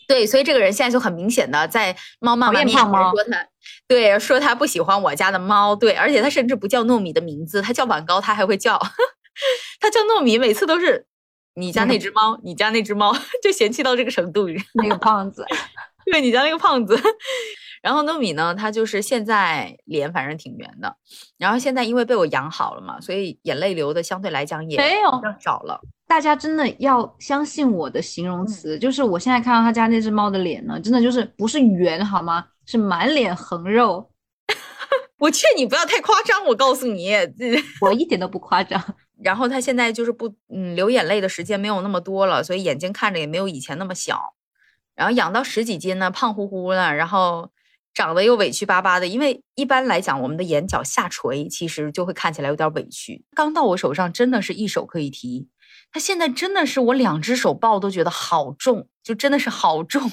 对，所以这个人现在就很明显的在猫妈妈面前说他，对，说他不喜欢我家的猫，对，而且他甚至不叫糯米的名字，他叫晚高，他还会叫，他叫糯米，每次都是。你家那只猫，你家那只猫就嫌弃到这个程度。那个胖子，对你家那个胖子。然后糯米呢，它就是现在脸反正挺圆的。然后现在因为被我养好了嘛，所以眼泪流的相对来讲也没有少了。大家真的要相信我的形容词，就是我现在看到他家那只猫的脸呢，真的就是不是圆好吗？是满脸横肉。我劝你不要太夸张，我告诉你，我一点都不夸张。然后他现在就是不，嗯，流眼泪的时间没有那么多了，所以眼睛看着也没有以前那么小。然后养到十几斤呢，胖乎乎的，然后长得又委屈巴巴的。因为一般来讲，我们的眼角下垂其实就会看起来有点委屈。刚到我手上，真的是一手可以提。它现在真的是我两只手抱都觉得好重，就真的是好重。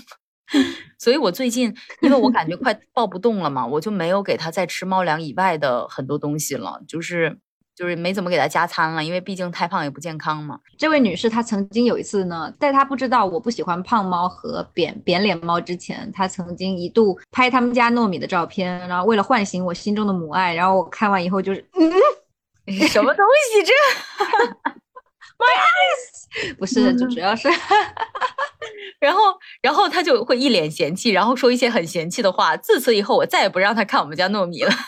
所以我最近，因为我感觉快抱不动了嘛，我就没有给它再吃猫粮以外的很多东西了，就是。就是没怎么给他加餐了，因为毕竟太胖也不健康嘛。这位女士她曾经有一次呢，在她不知道我不喜欢胖猫和扁扁脸猫之前，她曾经一度拍他们家糯米的照片，然后为了唤醒我心中的母爱，然后我看完以后就是嗯，什么东西这？My eyes，不是，就主要是，然后然后他就会一脸嫌弃，然后说一些很嫌弃的话。自此以后，我再也不让他看我们家糯米了。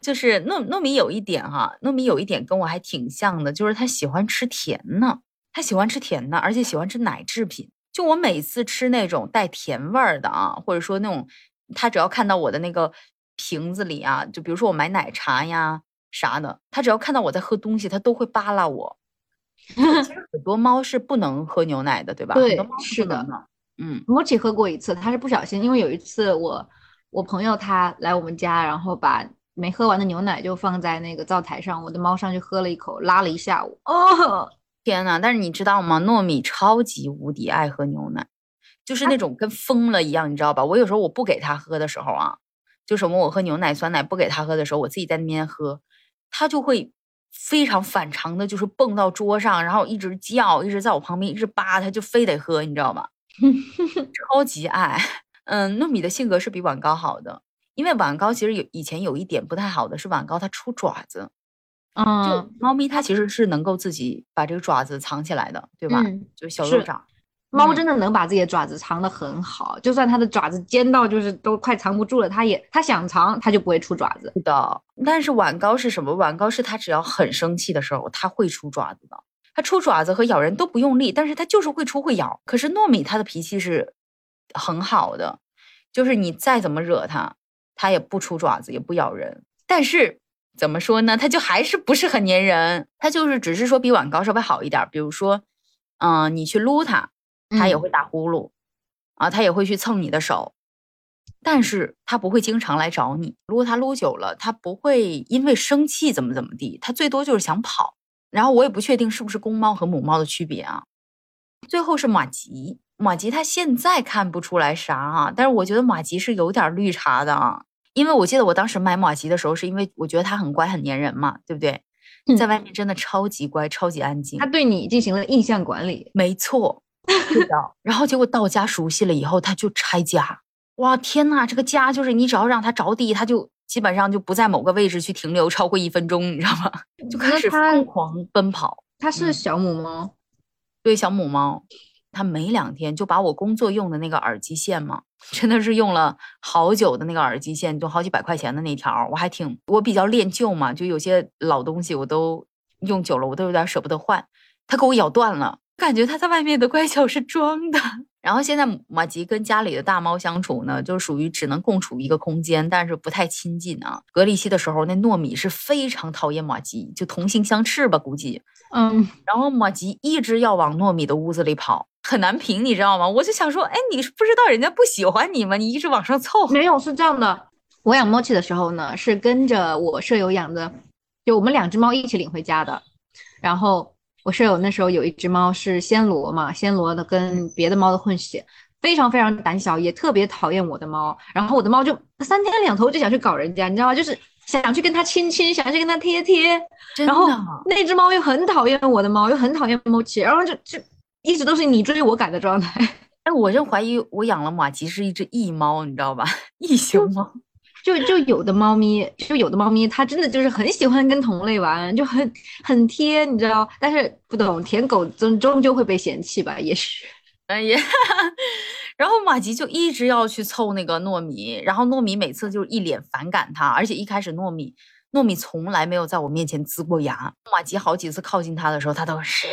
就是糯糯米有一点哈，糯米有一点跟我还挺像的，就是他喜欢吃甜呢，他喜欢吃甜的，而且喜欢吃奶制品。就我每次吃那种带甜味儿的啊，或者说那种，他只要看到我的那个瓶子里啊，就比如说我买奶茶呀啥的，他只要看到我在喝东西，他都会扒拉我。其实 很多猫是不能喝牛奶的，对吧？对，是的。嗯，摩奇喝过一次，他是不小心，因为有一次我我朋友他来我们家，然后把。没喝完的牛奶就放在那个灶台上，我的猫上去喝了一口，拉了一下午。哦，天呐！但是你知道吗？糯米超级无敌爱喝牛奶，就是那种跟疯了一样，你知道吧？我有时候我不给它喝的时候啊，就什么我喝牛奶、酸奶不给它喝的时候，我自己在那边喝，它就会非常反常的，就是蹦到桌上，然后一直叫，一直在我旁边一直扒，它就非得喝，你知道吧？超级爱。嗯，糯米的性格是比晚高好的。因为晚高其实有以前有一点不太好的是晚高它出爪子，嗯，就猫咪它其实是能够自己把这个爪子藏起来的，对吧？嗯就小肉掌，猫真的能把自己的爪子藏得很好，就算它的爪子尖到就是都快藏不住了，它也它想藏它就不会出爪子。是的，但是晚高是什么？晚高是它只要很生气的时候，它会出爪子的。它出爪子和咬人都不用力，但是它就是会出会咬。可是糯米它的脾气是很好的，就是你再怎么惹它。它也不出爪子，也不咬人，但是怎么说呢？它就还是不是很粘人。它就是只是说比碗高稍微好一点。比如说，嗯，你去撸它，它也会打呼噜，啊，它也会去蹭你的手，但是它不会经常来找你。撸它撸久了，它不会因为生气怎么怎么地，它最多就是想跑。然后我也不确定是不是公猫和母猫的区别啊。最后是马吉，马吉它现在看不出来啥啊，但是我觉得马吉是有点绿茶的啊。因为我记得我当时买马吉的时候，是因为我觉得它很乖很粘人嘛，对不对？在外面真的超级乖，超级安静。它对你进行了印象管理，没错，是的。然后结果到家熟悉了以后，它就拆家。哇，天呐，这个家就是你只要让它着地，它就基本上就不在某个位置去停留超过一分钟，你知道吗？就开始疯狂奔跑。它是小母猫，对，小母猫。他没两天就把我工作用的那个耳机线嘛，真的是用了好久的那个耳机线，就好几百块钱的那条，我还挺我比较恋旧嘛，就有些老东西我都用久了，我都有点舍不得换。他给我咬断了，感觉他在外面的乖巧是装的。然后现在马吉跟家里的大猫相处呢，就属于只能共处一个空间，但是不太亲近啊。隔离期的时候，那糯米是非常讨厌马吉，就同性相斥吧，估计。嗯。然后马吉一直要往糯米的屋子里跑，很难评，你知道吗？我就想说，哎，你是不知道人家不喜欢你吗？你一直往上凑。没有，是这样的。我养猫奇的时候呢，是跟着我舍友养的，就我们两只猫一起领回家的。然后我舍友那时候有一只猫是暹罗嘛，暹罗的跟别的猫的混血。非常非常胆小，也特别讨厌我的猫。然后我的猫就三天两头就想去搞人家，你知道吗？就是想去跟它亲亲，想去跟它贴贴。然后那只猫又很讨厌我的猫，又很讨厌猫奇，然后就就一直都是你追我赶的状态。哎，我就怀疑我养了马吉是一只异猫，你知道吧？异形猫。就就有的猫咪，就有的猫咪，它真的就是很喜欢跟同类玩，就很很贴，你知道？但是不懂舔狗终终究会被嫌弃吧？也许。哎呀，然后马吉就一直要去凑那个糯米，然后糯米每次就一脸反感他，而且一开始糯米糯米从来没有在我面前呲过牙。马吉好几次靠近他的时候，他都是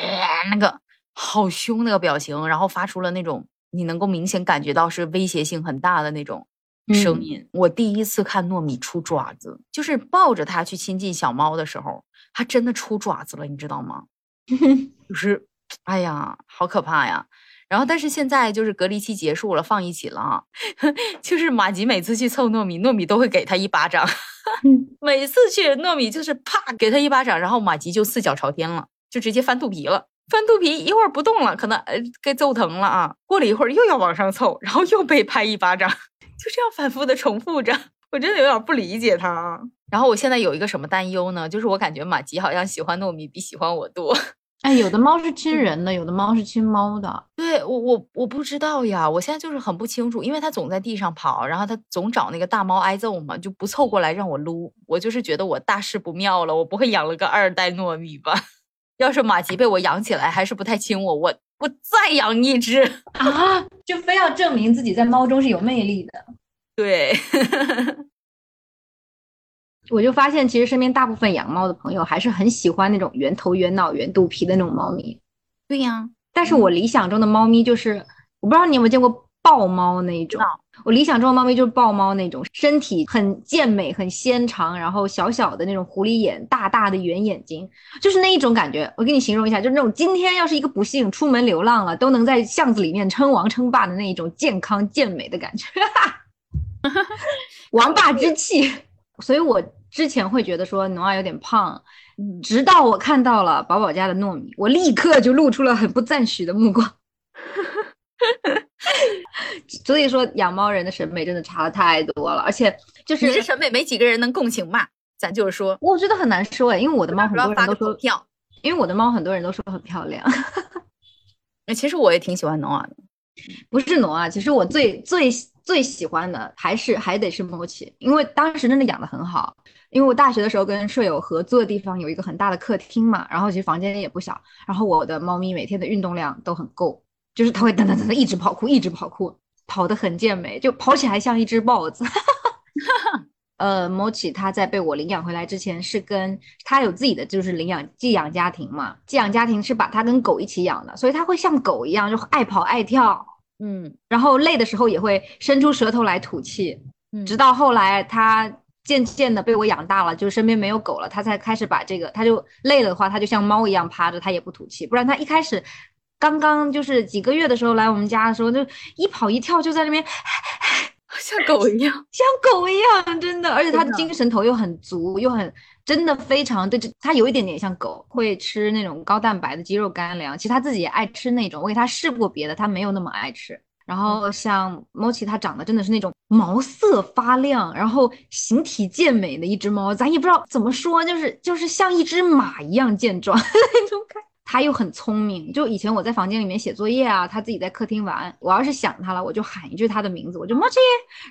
那个好凶那个表情，然后发出了那种你能够明显感觉到是威胁性很大的那种声音。我第一次看糯米出爪子，就是抱着它去亲近小猫的时候，它真的出爪子了，你知道吗？就是，哎呀，好可怕呀！然后，但是现在就是隔离期结束了，放一起了啊。就是马吉每次去凑糯米，糯米都会给他一巴掌。每次去糯米就是啪给他一巴掌，然后马吉就四脚朝天了，就直接翻肚皮了。翻肚皮一会儿不动了，可能呃该揍疼了啊。过了一会儿又要往上凑，然后又被拍一巴掌，就这样反复的重复着。我真的有点不理解他。然后我现在有一个什么担忧呢？就是我感觉马吉好像喜欢糯米比喜欢我多。哎，有的猫是亲人的，有的猫是亲猫的。对我，我我不知道呀，我现在就是很不清楚，因为它总在地上跑，然后它总找那个大猫挨揍嘛，就不凑过来让我撸。我就是觉得我大事不妙了，我不会养了个二代糯米吧？要是马吉被我养起来还是不太亲我，我我再养一只啊，就非要证明自己在猫中是有魅力的。对。我就发现，其实身边大部分养猫的朋友还是很喜欢那种圆头、圆脑、圆肚皮的那种猫咪。对呀，但是我理想中的猫咪就是，我不知道你有没有见过豹猫那一种。我理想中的猫咪就是豹猫那种，身体很健美、很纤长，然后小小的那种狐狸眼、大大的圆眼睛，就是那一种感觉。我给你形容一下，就是那种今天要是一个不幸出门流浪了，都能在巷子里面称王称霸的那一种健康健美的感觉，王霸之气。所以我之前会觉得说农二有点胖，直到我看到了宝宝家的糯米，我立刻就露出了很不赞许的目光。所以说养猫人的审美真的差的太多了，而且就是你这审美没几个人能共情嘛？咱就是说，我觉得很难说哎，因为我的猫很多人都说漂，因为我的猫很多人都说很漂亮。那其实我也挺喜欢农儿的，不是农啊，其实我最最。最喜欢的还是还得是莫奇，因为当时真的养的很好。因为我大学的时候跟舍友合租的地方有一个很大的客厅嘛，然后其实房间也不小。然后我的猫咪每天的运动量都很够，就是它会噔噔噔噔一直跑酷，一直跑酷，跑得很健美，就跑起来像一只豹子。呃，莫奇他在被我领养回来之前是跟他有自己的就是领养寄养家庭嘛，寄养家庭是把他跟狗一起养的，所以他会像狗一样就爱跑爱跳。嗯，然后累的时候也会伸出舌头来吐气，直到后来他渐渐的被我养大了，就身边没有狗了，他才开始把这个，他就累了的话，他就像猫一样趴着，他也不吐气，不然他一开始刚刚就是几个月的时候来我们家的时候，就一跑一跳就在那边。像狗一样，像狗一样，真的，而且它的精神头又很足，又很真的非常对，它有一点点像狗，会吃那种高蛋白的鸡肉干粮，其实它自己也爱吃那种。我给它试过别的，它没有那么爱吃。然后像猫奇，它长得真的是那种毛色发亮，然后形体健美的一只猫，咱也不知道怎么说，就是就是像一只马一样健壮 那种感。他又很聪明，就以前我在房间里面写作业啊，他自己在客厅玩。我要是想他了，我就喊一句他的名字，我就猫奇。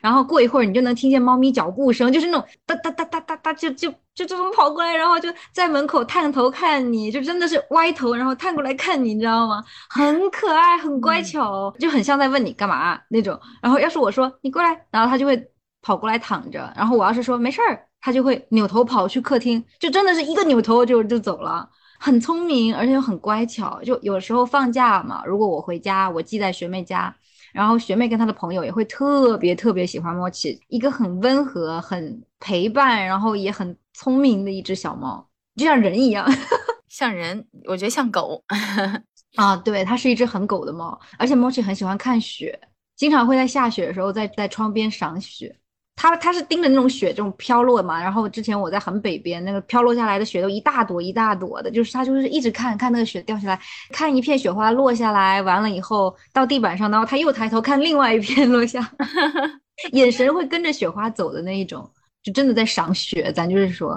然后过一会儿，你就能听见猫咪脚步声，就是那种哒哒哒哒哒哒，就就就这么跑过来，然后就在门口探头看你，就真的是歪头，然后探过来看你，你知道吗？很可爱，很乖巧，就很像在问你干嘛那种。然后要是我说你过来，然后他就会跑过来躺着。然后我要是说没事儿，他就会扭头跑去客厅，就真的是一个扭头就就走了。很聪明，而且又很乖巧。就有时候放假嘛，如果我回家，我寄在学妹家，然后学妹跟她的朋友也会特别特别喜欢莫奇，一个很温和、很陪伴，然后也很聪明的一只小猫，就像人一样，像人，我觉得像狗 啊。对，它是一只很狗的猫，而且莫奇很喜欢看雪，经常会在下雪的时候在在窗边赏雪。他他是盯着那种雪这种飘落嘛，然后之前我在很北边，那个飘落下来的雪都一大朵一大朵的，就是他就是一直看看那个雪掉下来，看一片雪花落下来，完了以后到地板上，然后他又抬头看另外一片落下，眼神会跟着雪花走的那一种，就真的在赏雪。咱就是说，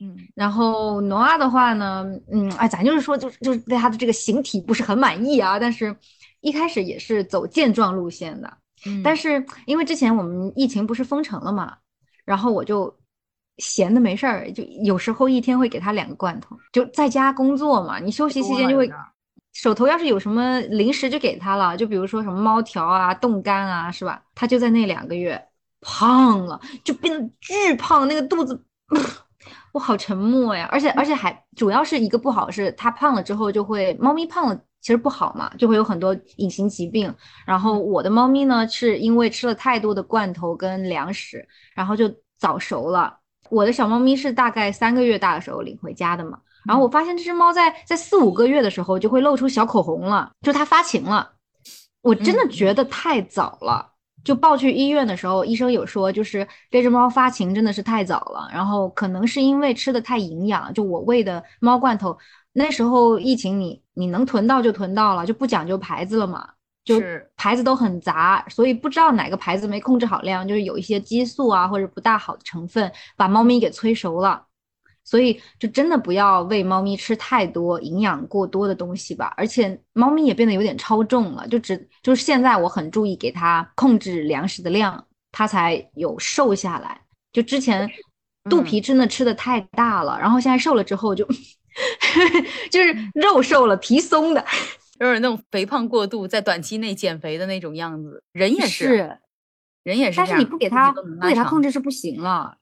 嗯，然后诺阿的话呢，嗯，哎，咱就是说，就就是对他的这个形体不是很满意啊，但是一开始也是走健壮路线的。但是因为之前我们疫情不是封城了嘛，然后我就闲的没事儿，就有时候一天会给他两个罐头，就在家工作嘛，你休息期间就会手头要是有什么零食就给他了，就比如说什么猫条啊、冻干啊，是吧？他就在那两个月胖了，就变得巨胖，那个肚子，我好沉默呀！而且而且还主要是一个不好是，它胖了之后就会，猫咪胖了。其实不好嘛，就会有很多隐形疾病。然后我的猫咪呢，是因为吃了太多的罐头跟粮食，然后就早熟了。我的小猫咪是大概三个月大的时候领回家的嘛。然后我发现这只猫在在四五个月的时候就会露出小口红了，就它发情了。我真的觉得太早了。就抱去医院的时候，医生有说，就是这只猫发情真的是太早了。然后可能是因为吃的太营养，就我喂的猫罐头。那时候疫情，你你能囤到就囤到了，就不讲究牌子了嘛，就牌子都很杂，所以不知道哪个牌子没控制好量，就是有一些激素啊或者不大好的成分，把猫咪给催熟了，所以就真的不要喂猫咪吃太多营养过多的东西吧，而且猫咪也变得有点超重了，就只就是现在我很注意给它控制粮食的量，它才有瘦下来，就之前肚皮真的吃的太大了，然后现在瘦了之后就。就是肉瘦了，皮松的，就是那种肥胖过度，在短期内减肥的那种样子。人也是，人也是。但是你不给他不给他控制是不行了。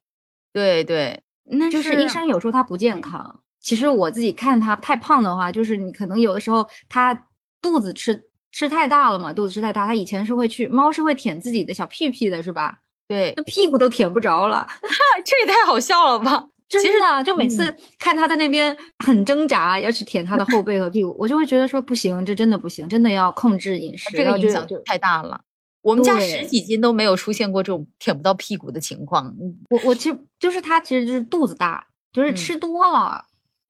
对对，那就是医生有说他不健康。其实我自己看他太胖的话，就是你可能有的时候他肚子吃吃太大了嘛，肚子吃太大，他以前是会去猫是会舔自己的小屁屁的，是吧？对，那屁股都舔不着了，这也太好笑了吧！真的，就每次看他在那边很挣扎，要去舔他的后背和屁股，我就会觉得说不行，这真的不行，真的要控制饮食，这个影响就太大了。我们家十几斤都没有出现过这种舔不到屁股的情况。我我其实就是他，其实就是肚子大，就是吃多了，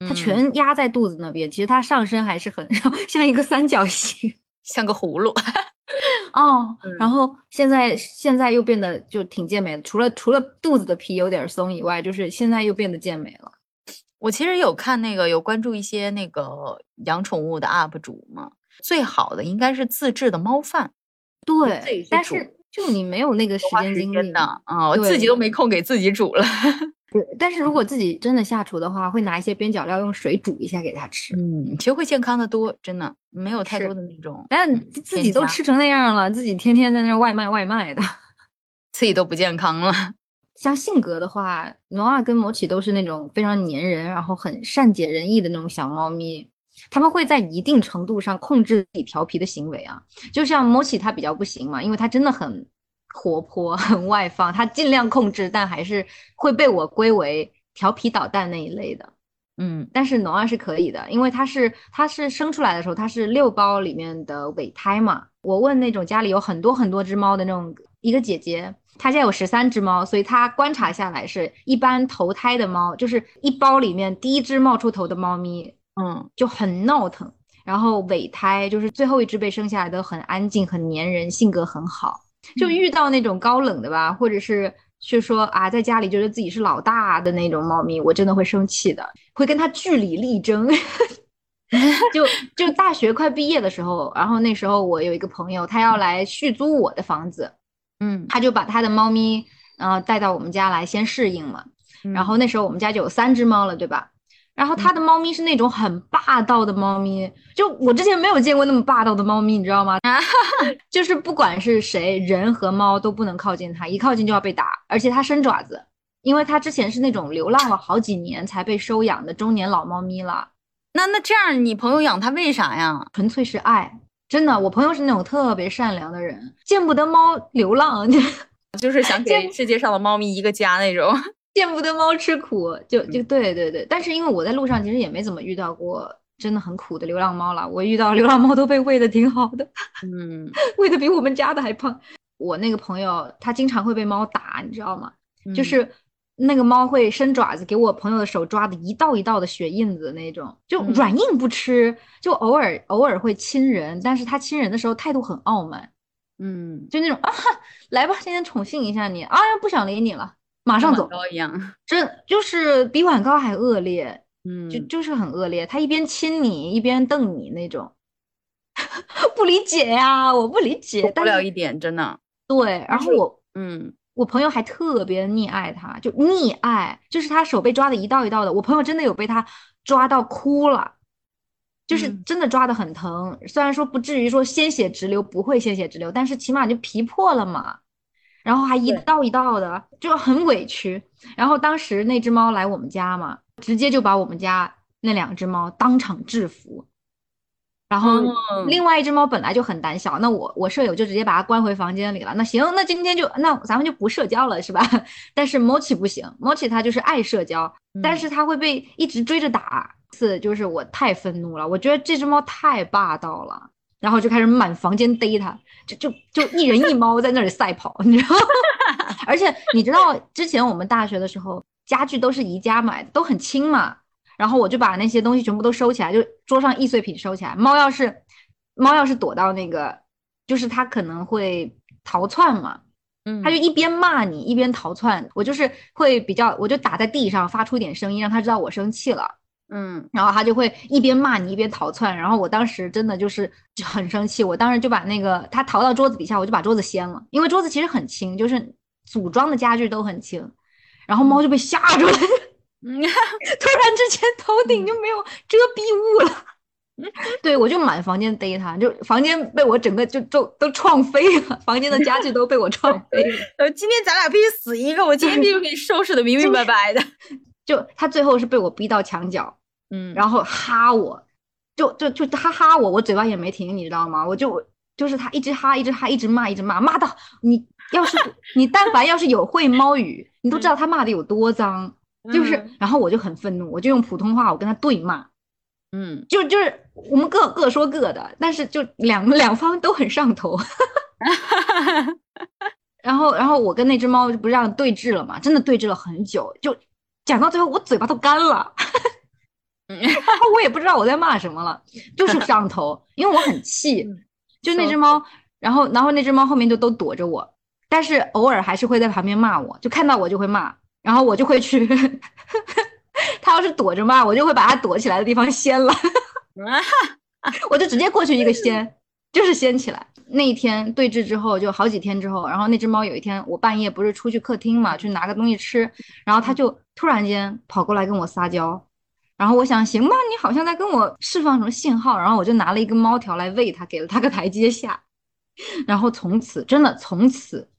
他全压在肚子那边。其实他上身还是很 像一个三角形，像个葫芦。哦，然后现在现在又变得就挺健美的，除了除了肚子的皮有点松以外，就是现在又变得健美了。我其实有看那个有关注一些那个养宠物的 UP 主嘛，最好的应该是自制的猫饭。对，但是就你没有那个时间精力的啊，我自己都没空给自己煮了。对，但是如果自己真的下厨的话，会拿一些边角料用水煮一下给它吃。嗯，其实会健康的多，真的没有太多的那种。但自己都吃成那样了，自己天天在那外卖外卖的，自己都不健康了。像性格的话，诺瓦跟摩奇都是那种非常粘人，然后很善解人意的那种小猫咪。他们会在一定程度上控制自己调皮的行为啊。就像摩奇他比较不行嘛，因为他真的很。活泼很外放，他尽量控制，但还是会被我归为调皮捣蛋那一类的。嗯，但是农二是可以的，因为他是他是生出来的时候，他是六包里面的尾胎嘛。我问那种家里有很多很多只猫的那种一个姐姐，她家有十三只猫，所以她观察下来是一般头胎的猫，就是一包里面第一只冒出头的猫咪，嗯，就很闹腾，然后尾胎就是最后一只被生下来的很安静、很粘人，性格很好。就遇到那种高冷的吧，或者是去说啊，在家里觉得自己是老大的那种猫咪，我真的会生气的，会跟他据理力争。就 就大学快毕业的时候，然后那时候我有一个朋友，他要来续租我的房子，嗯，他就把他的猫咪，呃，带到我们家来先适应嘛。然后那时候我们家就有三只猫了，对吧？然后他的猫咪是那种很霸道的猫咪，就我之前没有见过那么霸道的猫咪，你知道吗？就是不管是谁，人和猫都不能靠近它，一靠近就要被打，而且它伸爪子，因为它之前是那种流浪了好几年才被收养的中年老猫咪了，那那这样，你朋友养它为啥呀？纯粹是爱，真的。我朋友是那种特别善良的人，见不得猫流浪，就是想给世界上的猫咪一个家那种。见不得猫吃苦，就就对对对。但是因为我在路上其实也没怎么遇到过真的很苦的流浪猫了，我遇到流浪猫都被喂的挺好的，嗯，喂的比我们家的还胖。我那个朋友他经常会被猫打，你知道吗？就是。那个猫会伸爪子给我朋友的手抓的一道一道的血印子那种，就软硬不吃，就偶尔偶尔会亲人，但是它亲人的时候态度很傲慢，嗯，就那种啊，来吧，今天宠幸一下你，啊，不想理你了，马上走，一样，这就是比晚高还恶劣，嗯，就就是很恶劣，他一边亲你一边瞪你那种，不理解呀，我不理解，不了一点真的，对，然后我，嗯。我朋友还特别溺爱他，就溺爱，就是他手被抓的一道一道的。我朋友真的有被他抓到哭了，就是真的抓的很疼。虽然说不至于说鲜血直流，不会鲜血直流，但是起码就皮破了嘛。然后还一道一道的，就很委屈。然后当时那只猫来我们家嘛，直接就把我们家那两只猫当场制服。然后另外一只猫本来就很胆小，那我我舍友就直接把它关回房间里了。那行，那今天就那咱们就不社交了，是吧？但是 Mochi 不行，Mochi 它就是爱社交，但是它会被一直追着打。次就是我太愤怒了，我觉得这只猫太霸道了，然后就开始满房间逮它，就就就一人一猫在那里赛跑，你知道？而且你知道之前我们大学的时候家具都是宜家买的，都很轻嘛。然后我就把那些东西全部都收起来，就桌上易碎品收起来。猫要是，猫要是躲到那个，就是它可能会逃窜嘛，嗯，它就一边骂你一边逃窜。我就是会比较，我就打在地上发出一点声音，让它知道我生气了，嗯，然后他就会一边骂你一边逃窜。然后我当时真的就是很生气，我当时就把那个他逃到桌子底下，我就把桌子掀了，因为桌子其实很轻，就是组装的家具都很轻，然后猫就被吓住了。嗯，突然之间头顶就没有遮蔽物了，嗯对我就满房间逮它，就房间被我整个就就都撞飞了，房间的家具都被我撞飞了。呃，今天咱俩必须死一个，我今天必须给你收拾的明明白白的。就他最后是被我逼到墙角，嗯，然后哈我，就就就他哈我，我嘴巴也没停，你知道吗？我就就是他一直哈，一直哈，一直骂，一直骂，骂到你要是 你但凡要是有会猫语，你都知道他骂的有多脏。就是，然后我就很愤怒，我就用普通话我跟他对骂，嗯，就就是我们各各说各的，但是就两两方都很上头，然后然后我跟那只猫就不让对峙了嘛，真的对峙了很久，就讲到最后我嘴巴都干了，然后我也不知道我在骂什么了，就是上头，因为我很气，就那只猫，然后然后那只猫后面就都躲着我，但是偶尔还是会在旁边骂我，就看到我就会骂。然后我就会去，它要是躲着骂，我就会把它躲起来的地方掀了，我就直接过去一个掀，就是掀起来。那一天对峙之后，就好几天之后，然后那只猫有一天我半夜不是出去客厅嘛，去拿个东西吃，然后它就突然间跑过来跟我撒娇，然后我想行吧，你好像在跟我释放什么信号，然后我就拿了一根猫条来喂它，给了它个台阶下，然后从此真的从此，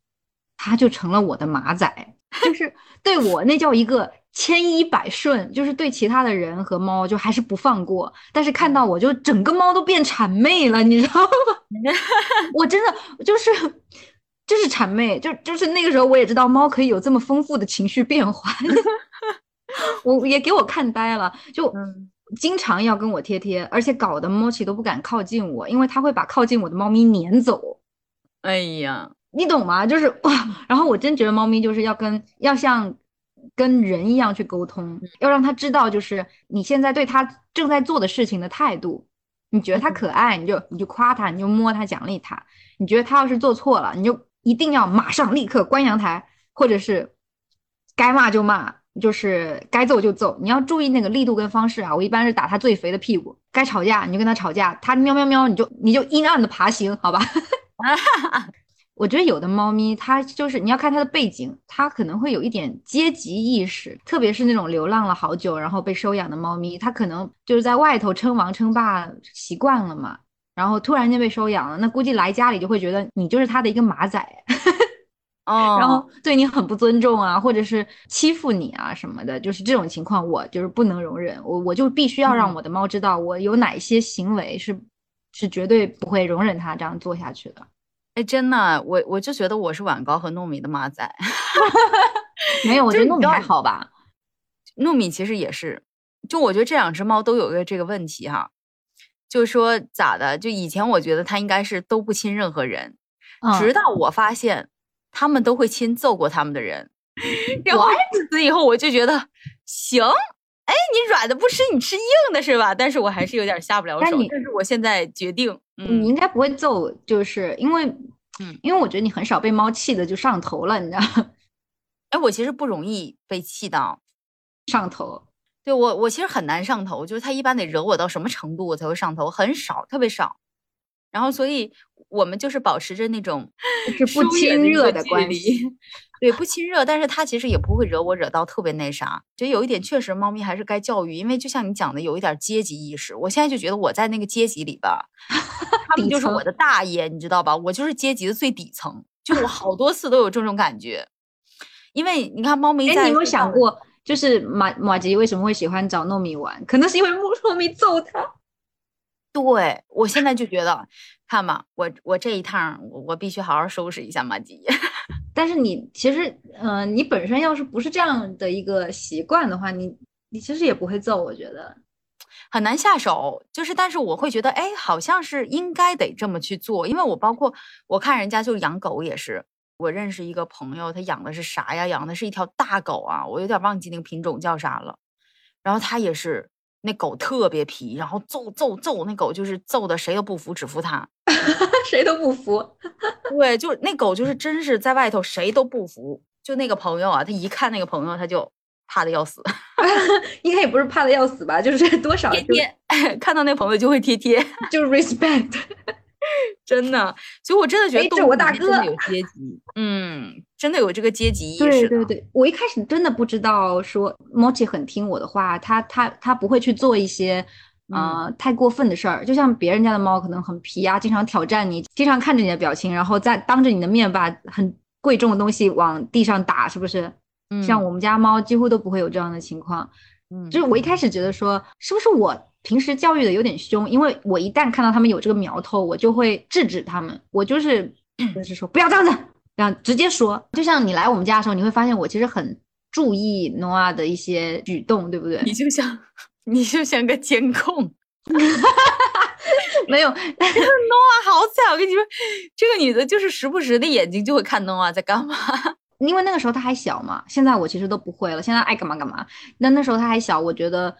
它就成了我的马仔。就是对我那叫一个千依百顺，就是对其他的人和猫就还是不放过，但是看到我就整个猫都变谄媚了，你知道吗？我真的就是就是谄媚，就就是那个时候我也知道猫可以有这么丰富的情绪变化，我也给我看呆了，就经常要跟我贴贴，而且搞得猫奇都不敢靠近我，因为它会把靠近我的猫咪撵走。哎呀。你懂吗？就是哇，然后我真觉得猫咪就是要跟要像跟人一样去沟通，要让它知道就是你现在对它正在做的事情的态度。你觉得它可爱，你就你就夸它，你就摸它奖励它。你觉得它要是做错了，你就一定要马上立刻关阳台，或者是该骂就骂，就是该揍就揍。你要注意那个力度跟方式啊。我一般是打它最肥的屁股。该吵架你就跟它吵架，它喵喵喵你就你就阴暗的爬行，好吧？我觉得有的猫咪，它就是你要看它的背景，它可能会有一点阶级意识，特别是那种流浪了好久然后被收养的猫咪，它可能就是在外头称王称霸习惯了嘛，然后突然间被收养了，那估计来家里就会觉得你就是它的一个马仔。哦，然后对你很不尊重啊，或者是欺负你啊什么的，就是这种情况，我就是不能容忍。我我就必须要让我的猫知道，我有哪些行为是是绝对不会容忍它这样做下去的。哎，真的，我我就觉得我是晚高和糯米的马仔，没有，我觉得糯米还好吧。糯米其实也是，就我觉得这两只猫都有一个这个问题哈，就是说咋的？就以前我觉得它应该是都不亲任何人，直到我发现他们都会亲揍过他们的人，然后自此以后我就觉得行，哎，你软的不吃，你吃硬的是吧？但是我还是有点下不了手。但是我现在决定，你应该不会揍，就是因为，嗯，因为我觉得你很少被猫气的就上头了，你知道？哎，我其实不容易被气到。上头，对我我其实很难上头，就是他一般得惹我到什么程度我才会上头，很少，特别少。然后所以我们就是保持着那种是不亲热的关系，对，不亲热，但是他其实也不会惹我惹到特别那啥。就有一点确实，猫咪还是该教育，因为就像你讲的，有一点阶级意识。我现在就觉得我在那个阶级里吧，他们就是我的大爷，你知道吧？我就是阶级的最底层，就我好多次都有这种感觉。因为你看猫咪，哎，你有没有想过？就是马马吉为什么会喜欢找糯米玩？可能是因为糯米揍他。对我现在就觉得，看吧，我我这一趟我我必须好好收拾一下马吉。但是你其实，嗯，你本身要是不是这样的一个习惯的话，你你其实也不会揍。我觉得很难下手。就是，但是我会觉得，哎，好像是应该得这么去做。因为我包括我看人家就养狗也是。我认识一个朋友，他养的是啥呀？养的是一条大狗啊，我有点忘记那个品种叫啥了。然后他也是，那狗特别皮，然后揍揍揍，那狗就是揍的谁都不服，只服他，谁都不服。对，就那狗就是真是在外头谁都不服。就那个朋友啊，他一看那个朋友，他就怕的要死。应该也不是怕的要死吧，就是多少贴贴，看到那朋友就会贴贴，就是 respect。真的，所以我真的觉得这我大哥有阶级，嗯，真的有这个阶级意识。对对对，我一开始真的不知道说 Mochi 很听我的话，他他他不会去做一些呃太过分的事儿，就像别人家的猫可能很皮啊，经常挑战你，经常看着你的表情，然后在当着你的面把很贵重的东西往地上打，是不是？嗯，像我们家猫几乎都不会有这样的情况。嗯，就是我一开始觉得说，是不是我？平时教育的有点凶，因为我一旦看到他们有这个苗头，我就会制止他们。我就是 就是说不要这样子，这样直接说。就像你来我们家的时候，你会发现我其实很注意诺亚的一些举动，对不对？你就像 你就像个监控，没有。诺亚好惨，我跟你说，这个女的就是时不时的眼睛就会看诺亚在干嘛。因为那个时候他还小嘛，现在我其实都不会了，现在爱干嘛干嘛。那那时候他还小，我觉得。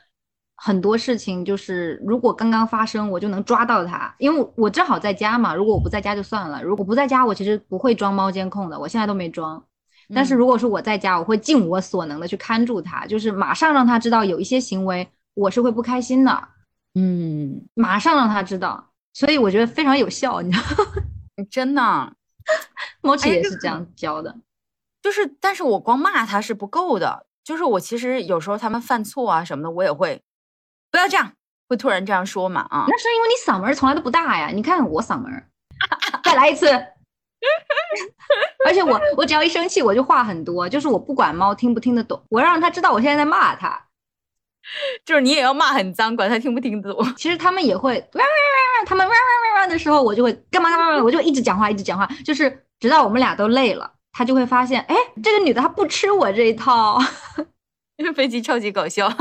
很多事情就是，如果刚刚发生，我就能抓到它，因为我正好在家嘛。如果我不在家就算了，如果不在家，我其实不会装猫监控的，我现在都没装。但是如果说我在家，我会尽我所能的去看住它，就是马上让它知道有一些行为我是会不开心的，嗯，马上让它知道。所以我觉得非常有效，你知道吗，真的，猫姐也是这样教的，就是，但是我光骂它是不够的，就是我其实有时候他们犯错啊什么的，我也会。不要这样，会突然这样说嘛？啊，那是因为你嗓门从来都不大呀。你看看我嗓门，再来一次。而且我我只要一生气，我就话很多，就是我不管猫听不听得懂，我要让它知道我现在在骂它。就是你也要骂很脏，管它听不听得懂。其实他们也会，他们的时候，我就会干嘛干嘛，我就一直讲话，一直讲话，就是直到我们俩都累了，他就会发现，哎，这个女的她不吃我这一套。因 为飞机超级搞笑。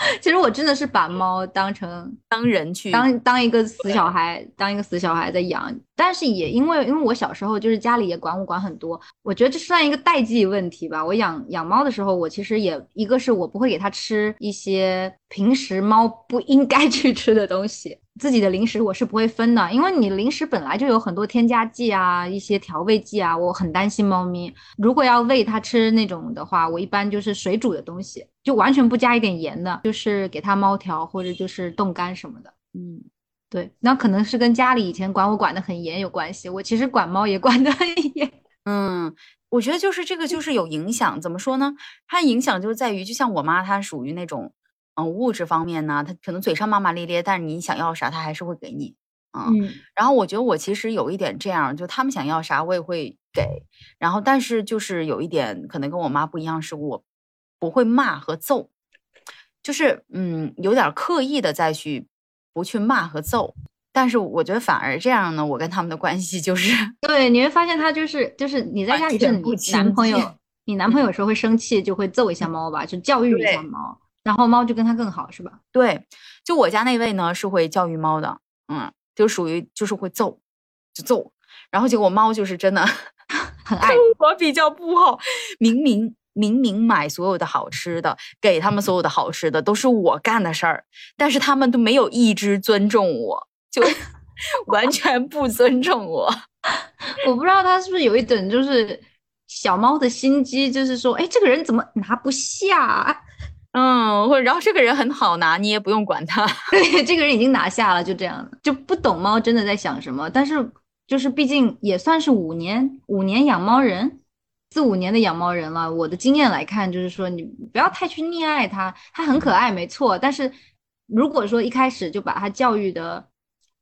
其实我真的是把猫当成当人去当当一个死小孩，当一个死小孩在养。但是也因为因为我小时候就是家里也管我管很多，我觉得这算一个代际问题吧。我养养猫的时候，我其实也一个是我不会给它吃一些平时猫不应该去吃的东西。自己的零食我是不会分的，因为你零食本来就有很多添加剂啊，一些调味剂啊，我很担心猫咪。如果要喂它吃那种的话，我一般就是水煮的东西，就完全不加一点盐的，就是给它猫条或者就是冻干什么的。嗯，对，那可能是跟家里以前管我管的很严有关系。我其实管猫也管得很严。嗯，我觉得就是这个就是有影响，怎么说呢？它影响就在于，就像我妈，她属于那种。嗯，物质方面呢，他可能嘴上骂骂咧咧，但是你想要啥，他还是会给你。嗯。然后我觉得我其实有一点这样，就他们想要啥我也会给，然后但是就是有一点可能跟我妈不一样，是我不会骂和揍，就是嗯有点刻意的再去不去骂和揍。但是我觉得反而这样呢，我跟他们的关系就是 对，你会发现他就是就是你在家里是你男朋友，你男朋友有时候会生气，就会揍一下猫吧，就教育一下猫，然后猫就跟它更好，是吧？对，就我家那位呢是会教育猫的，嗯，就属于就是会揍，就揍，然后结果猫就是真的 很爱我比较不好，明明明明买所有的好吃的给他们所有的好吃的都是我干的事儿，但是他们都没有一只尊重我。就 完全不尊重我，我不知道他是不是有一种就是小猫的心机，就是说，哎，这个人怎么拿不下？嗯，或者然后这个人很好拿，你也不用管他。对，这个人已经拿下了，就这样，就不懂猫真的在想什么。但是就是毕竟也算是五年五年养猫人，四五年的养猫人了。我的经验来看，就是说你不要太去溺爱它，它很可爱，没错。但是如果说一开始就把它教育的。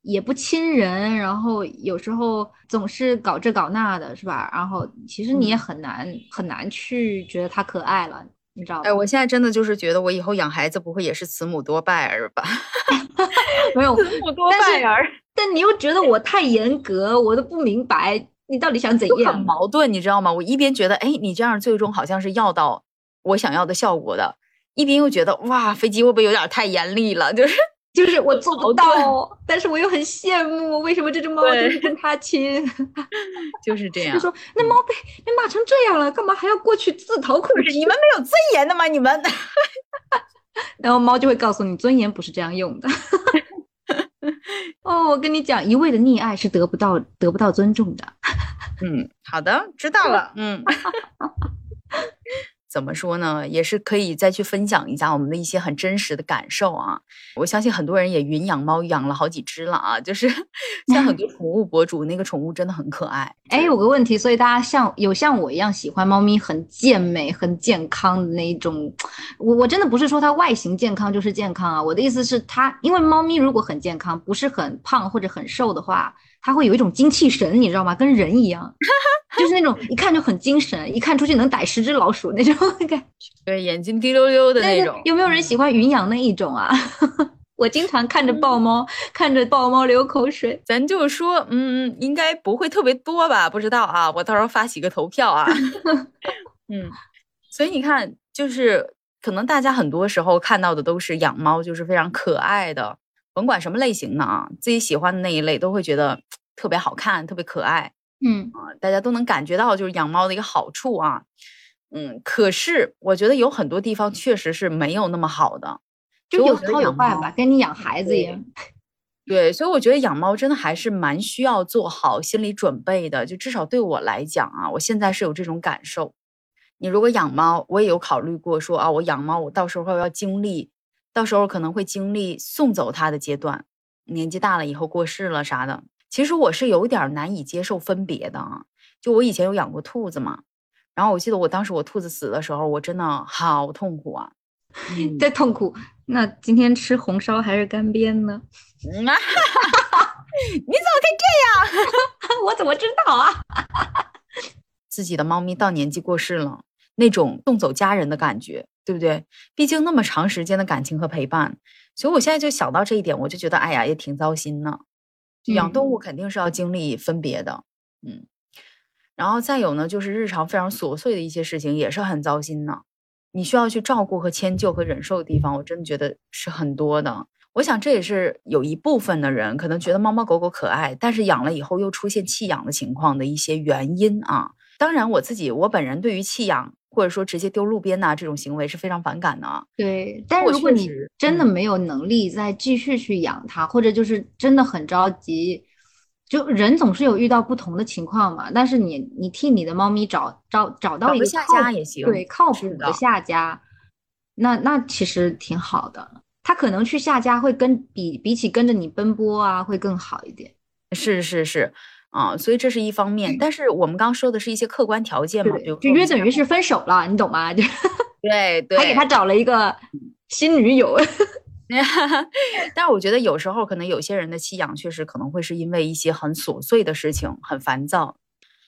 也不亲人，然后有时候总是搞这搞那的，是吧？然后其实你也很难很难去觉得它可爱了，你知道吗？哎，我现在真的就是觉得我以后养孩子不会也是慈母多败儿吧？没有，慈母多败儿。但你又觉得我太严格，我都不明白你到底想怎样？很矛盾，你知道吗？我一边觉得，哎，你这样最终好像是要到我想要的效果的，一边又觉得，哇，飞机会不会有点太严厉了？就是。就是我做不到，但是我又很羡慕，为什么这只猫就是跟他亲？就是这样。就说：“那猫被被骂成这样了，干嘛还要过去自讨苦吃？你们没有尊严的吗？你们？”然后猫就会告诉你，尊严不是这样用的。哦，我跟你讲，一味的溺爱是得不到得不到尊重的。嗯，好的，知道了。嗯。怎么说呢？也是可以再去分享一下我们的一些很真实的感受啊！我相信很多人也云养猫，养了好几只了啊！就是 像很多 宠物博主，那个宠物真的很可爱。哎，有个问题，所以大家像有像我一样喜欢猫咪很健美、很健康的那种，我我真的不是说它外形健康就是健康啊！我的意思是它，因为猫咪如果很健康，不是很胖或者很瘦的话。他会有一种精气神，你知道吗？跟人一样，就是那种一看就很精神，一看出去能逮十只老鼠那种感觉。对，眼睛滴溜溜的那种。有没有人喜欢云养那一种啊？我经常看着豹猫，看着豹猫流口水。咱就说，嗯，应该不会特别多吧？不知道啊，我到时候发起个投票啊。嗯，所以你看，就是可能大家很多时候看到的都是养猫，就是非常可爱的。甭管什么类型的啊，自己喜欢的那一类都会觉得特别好看、特别可爱。嗯啊，大家都能感觉到就是养猫的一个好处啊。嗯，可是我觉得有很多地方确实是没有那么好的，就有好有坏吧，跟你养孩子一样。对，所以我觉得养猫真的还是蛮需要做好心理准备的。就至少对我来讲啊，我现在是有这种感受。你如果养猫，我也有考虑过说啊，我养猫，我到时候要经历。到时候可能会经历送走他的阶段，年纪大了以后过世了啥的。其实我是有点难以接受分别的啊。就我以前有养过兔子嘛，然后我记得我当时我兔子死的时候，我真的好痛苦啊，在痛苦。那今天吃红烧还是干煸呢？你怎么可以这样？我怎么知道啊？自己的猫咪到年纪过世了，那种送走家人的感觉。对不对？毕竟那么长时间的感情和陪伴，所以我现在就想到这一点，我就觉得，哎呀，也挺糟心呢。养动物肯定是要经历分别的，嗯。然后再有呢，就是日常非常琐碎的一些事情也是很糟心呢。你需要去照顾和迁就和忍受的地方，我真的觉得是很多的。我想这也是有一部分的人可能觉得猫猫狗狗可爱，但是养了以后又出现弃养的情况的一些原因啊。当然，我自己我本人对于弃养。或者说直接丢路边呐，这种行为是非常反感的。对，但是如果你真的没有能力再继续去养它，或者就是真的很着急，就人总是有遇到不同的情况嘛。但是你你替你的猫咪找找找到一个下家也行，对，靠谱的下家，那那其实挺好的。它可能去下家会跟比比起跟着你奔波啊，会更好一点。是是是。啊，所以这是一方面，但是我们刚刚说的是一些客观条件嘛，就就约等于是分手了，你懂吗？就对对，还给他找了一个新女友。但是我觉得有时候可能有些人的弃养确实可能会是因为一些很琐碎的事情，很烦躁。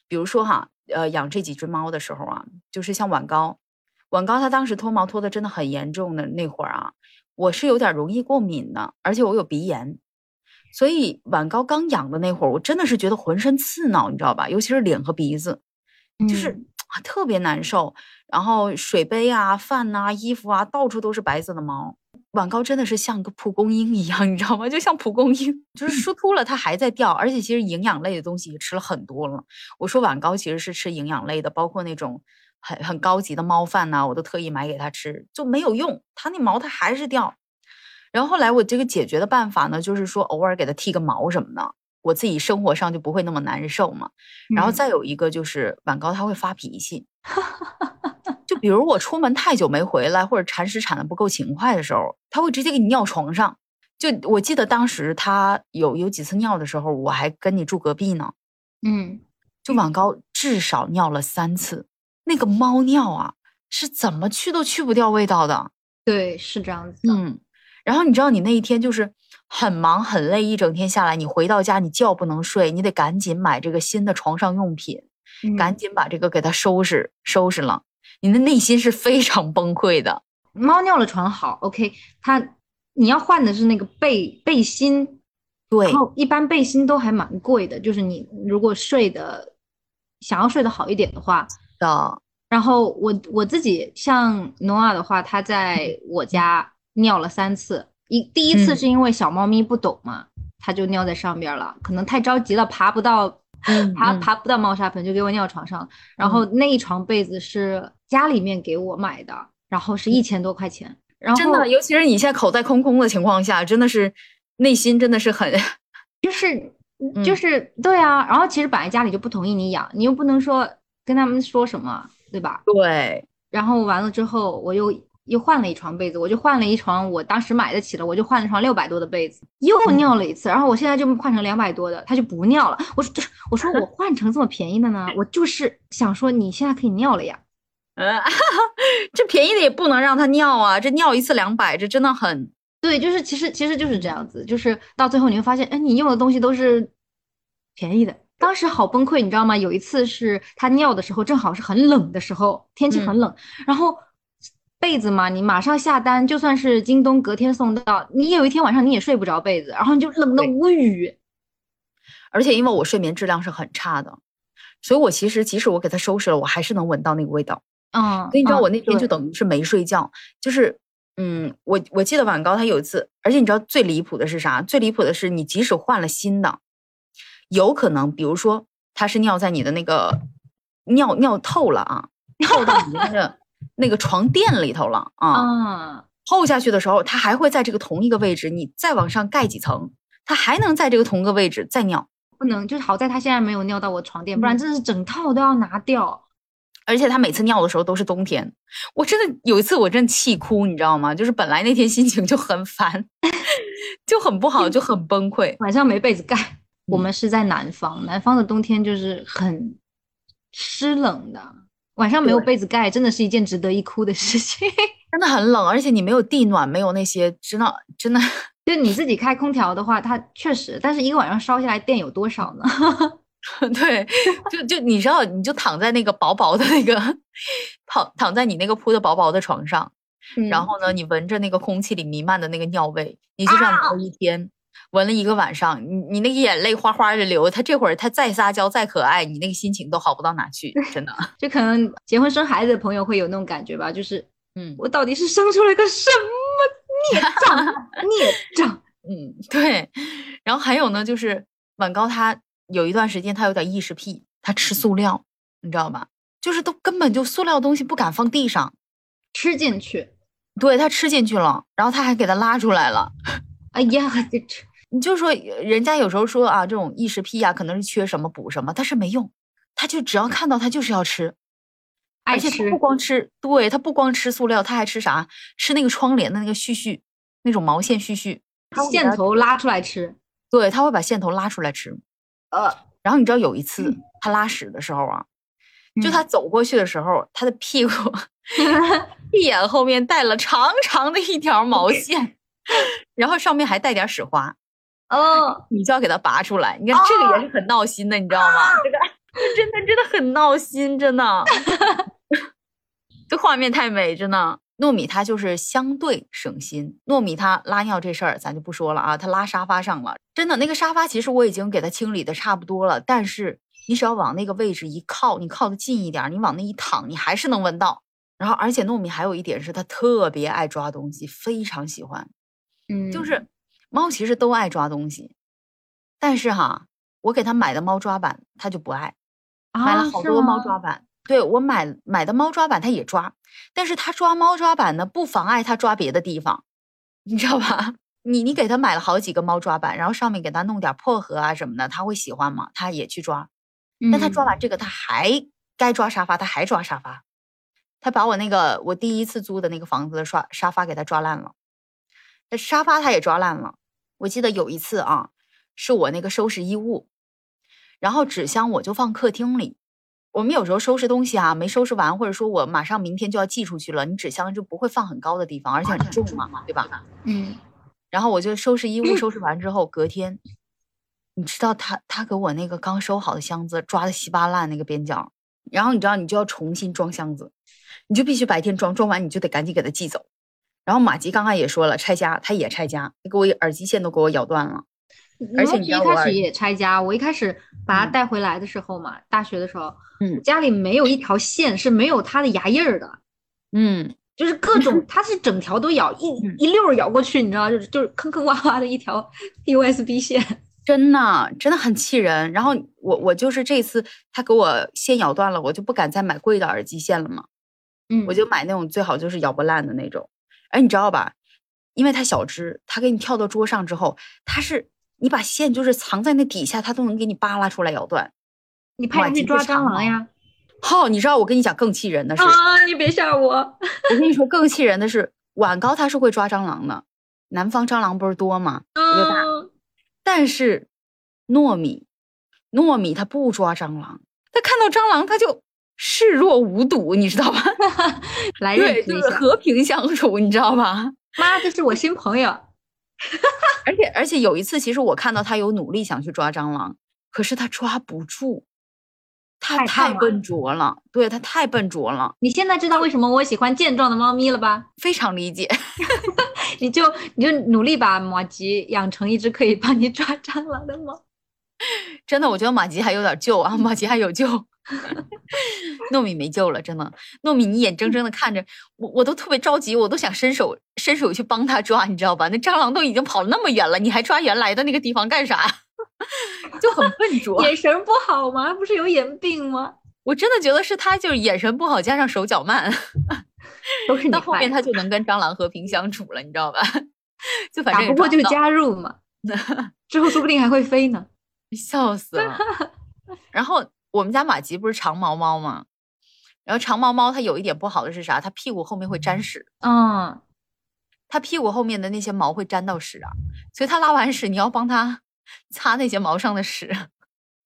比如说哈，呃，养这几只猫的时候啊，就是像晚高，晚高它当时脱毛脱的真的很严重的那会儿啊，我是有点容易过敏的，而且我有鼻炎，所以晚高刚养的那会儿，我真的是觉得浑身刺挠，你知道吧？尤其是脸和鼻子，就是特别难受。然后水杯啊、饭呐、衣服啊，到处都是白色的毛。晚高真的是像个蒲公英一样，你知道吗？就像蒲公英，就是疏秃了，它还在掉。而且其实营养类的东西也吃了很多了。我说晚高其实是吃营养类的，包括那种很很高级的猫饭呐，我都特意买给它吃，就没有用，它那毛它还是掉。然后后来我这个解决的办法呢，就是说偶尔给它剃个毛什么的，我自己生活上就不会那么难受嘛。然后再有一个就是晚高他会发脾气。就比如我出门太久没回来，或者铲屎铲的不够勤快的时候，他会直接给你尿床上。就我记得当时他有有几次尿的时候，我还跟你住隔壁呢。嗯，就晚高至少尿了三次，那个猫尿啊，是怎么去都去不掉味道的。对，是这样子。嗯，然后你知道你那一天就是很忙很累，一整天下来，你回到家你觉不能睡，你得赶紧买这个新的床上用品，赶紧把这个给它收拾收拾了。你的内心是非常崩溃的。猫尿了床好，OK，它你要换的是那个背背心，对，然后一般背心都还蛮贵的，就是你如果睡的想要睡得好一点的话的。然后我我自己像诺亚的话，它在我家尿了三次，一第一次是因为小猫咪不懂嘛，它就尿在上边了，可能太着急了，爬不到。爬爬不到猫砂盆就给我尿床上，然后那一床被子是家里面给我买的，然后是一千多块钱。然后真的，尤其是你现在口袋空空的情况下，真的是内心真的是很，就是 就是对啊。然后其实本来家里就不同意你养，你又不能说跟他们说什么，对吧？对。然后完了之后，我又。又换了一床被子，我就换了一床我当时买得起的，我就换了床六百多的被子，又尿了一次，然后我现在就换成两百多的，他就不尿了。我说，我说 我换成这么便宜的呢，我就是想说你现在可以尿了呀。嗯，这便宜的也不能让他尿啊，这尿一次两百，这真的很对，就是其实其实就是这样子，就是到最后你会发现，哎，你用的东西都是便宜的，当时好崩溃，你知道吗？有一次是他尿的时候，正好是很冷的时候，天气很冷，然后。被子嘛，你马上下单，就算是京东隔天送到，你有一天晚上你也睡不着被子，然后你就冷的无语。而且因为我睡眠质量是很差的，所以我其实即使我给它收拾了，我还是能闻到那个味道。嗯，所以你知道我那天就等于是没睡觉，就是嗯，我我记得晚高他有一次，而且你知道最离谱的是啥？最离谱的是你即使换了新的，有可能比如说他是尿在你的那个尿尿透了啊，透到你的那个。那个床垫里头了啊，嗯厚下去的时候，它还会在这个同一个位置，你再往上盖几层，它还能在这个同一个位置再尿。不能，就是好在它现在没有尿到我床垫，不然真是整套都要拿掉。而且它每次尿的时候都是冬天，我真的有一次我真气哭，你知道吗？就是本来那天心情就很烦，就很不好，就很崩溃。晚上没被子盖，我们是在南方，南方的冬天就是很湿冷的。晚上没有被子盖，真的是一件值得一哭的事情。真的很冷，而且你没有地暖，没有那些，真的真的，就你自己开空调的话，它确实，但是一个晚上烧下来电有多少呢？对，就就你知道，你就躺在那个薄薄的那个躺躺在你那个铺的薄薄的床上，然后呢，你闻着那个空气里弥漫的那个尿味，你就这样熬一天。闻了一个晚上，你你那个眼泪哗哗的流，他这会儿他再撒娇再可爱，你那个心情都好不到哪去，真的。就可能结婚生孩子的朋友会有那种感觉吧，就是，嗯，我到底是生出了个什么孽障？孽障。嗯，对。然后还有呢，就是晚高他有一段时间他有点异食癖，他吃塑料，你知道吧？就是都根本就塑料东西不敢放地上，吃进去。对他吃进去了，然后他还给他拉出来了。哎呀，这吃。你就说人家有时候说啊，这种异食癖啊，可能是缺什么补什么，但是没用，他就只要看到他就是要吃，而且他不光吃，对他不光吃塑料，他还吃啥？吃那个窗帘的那个絮絮，那种毛线絮絮，线头拉出来吃，对他会把线头拉出来吃。呃，然后你知道有一次他拉屎的时候啊，就他走过去的时候，他的屁股 屁眼后面带了长长的一条毛线。然后上面还带点屎花，哦，你就要给它拔出来。你看这个也是很闹心的，你知道吗？这个 真的真的很闹心，真的。这画面太美，真的。糯米它就是相对省心。糯米它拉尿这事儿咱就不说了啊，它拉沙发上了，真的那个沙发其实我已经给它清理的差不多了，但是你只要往那个位置一靠，你靠的近一点，你往那一躺，你还是能闻到。然后而且糯米还有一点是它特别爱抓东西，非常喜欢。嗯，就是猫其实都爱抓东西，但是哈，我给它买的猫抓板它就不爱，买了好多猫抓板。对我买买的猫抓板它也抓。但是它抓猫抓板呢，不妨碍它抓别的地方，你知道吧？你你给它买了好几个猫抓板，然后上面给它弄点薄荷啊什么的，它会喜欢吗？它也去抓。但它抓完这个，它还该抓沙发，它还抓沙发。他把我那个我第一次租的那个房子的刷沙发给他抓烂了，那沙发他也抓烂了。我记得有一次啊，是我那个收拾衣物，然后纸箱我就放客厅里。我们有时候收拾东西啊，没收拾完，或者说我马上明天就要寄出去了，你纸箱就不会放很高的地方，而且很重嘛，对吧？嗯。然后我就收拾衣物，收拾完之后，隔天，你知道他他给我那个刚收好的箱子抓的稀巴烂那个边角，然后你知道你就要重新装箱子，你就必须白天装，装完你就得赶紧给他寄走。然后马吉刚刚也说了拆家，他也拆家，给我耳机线都给我咬断了。而且一开始也拆家，我一开始把它带回来的时候嘛，大学的时候，嗯，家里没有一条线是没有它的牙印儿的，嗯，就是各种，它是整条都咬，一一溜儿咬过去，你知道，就是就是坑坑洼洼的一条 USB 线，真的真的很气人。然后我我就是这次他给我线咬断了，我就不敢再买贵的耳机线了嘛，嗯，我就买那种最好就是咬不烂的那种。哎，你知道吧？因为它小只，它给你跳到桌上之后，它是。你把线就是藏在那底下，它都能给你扒拉出来咬断。你派人去抓蟑螂呀？好，你知道我跟你讲更气人的是啊！你别吓我！我跟你说更气人的是，晚高它是会抓蟑螂的，南方蟑螂不是多吗？嗯。但是糯米，糯米它不抓蟑螂，它看到蟑螂它就视若无睹，你知道吧？来对，就是和平相处，你知道吧？妈，这是我新朋友。而且而且有一次，其实我看到他有努力想去抓蟑螂，可是他抓不住，他太笨拙了。对他太笨拙了。你现在知道为什么我喜欢健壮的猫咪了吧？非常理解。你就你就努力把马吉养成一只可以帮你抓蟑螂的猫。真的，我觉得马吉还有点救啊，马吉还有救。糯米没救了，真的。糯米，你眼睁睁的看着我，我都特别着急，我都想伸手伸手去帮他抓，你知道吧？那蟑螂都已经跑了那么远了，你还抓原来的那个地方干啥？就很笨拙，眼神不好吗？不是有眼病吗？我真的觉得是他，就是眼神不好加上手脚慢，都是到后面他就能跟蟑螂和平相处了，你知道吧？就反正打不过就加入嘛，之后说不定还会飞呢，笑死了。然后。我们家马吉不是长毛猫吗？然后长毛猫它有一点不好的是啥？它屁股后面会沾屎。嗯，它屁股后面的那些毛会沾到屎啊，所以它拉完屎你要帮它 擦那些毛上的屎。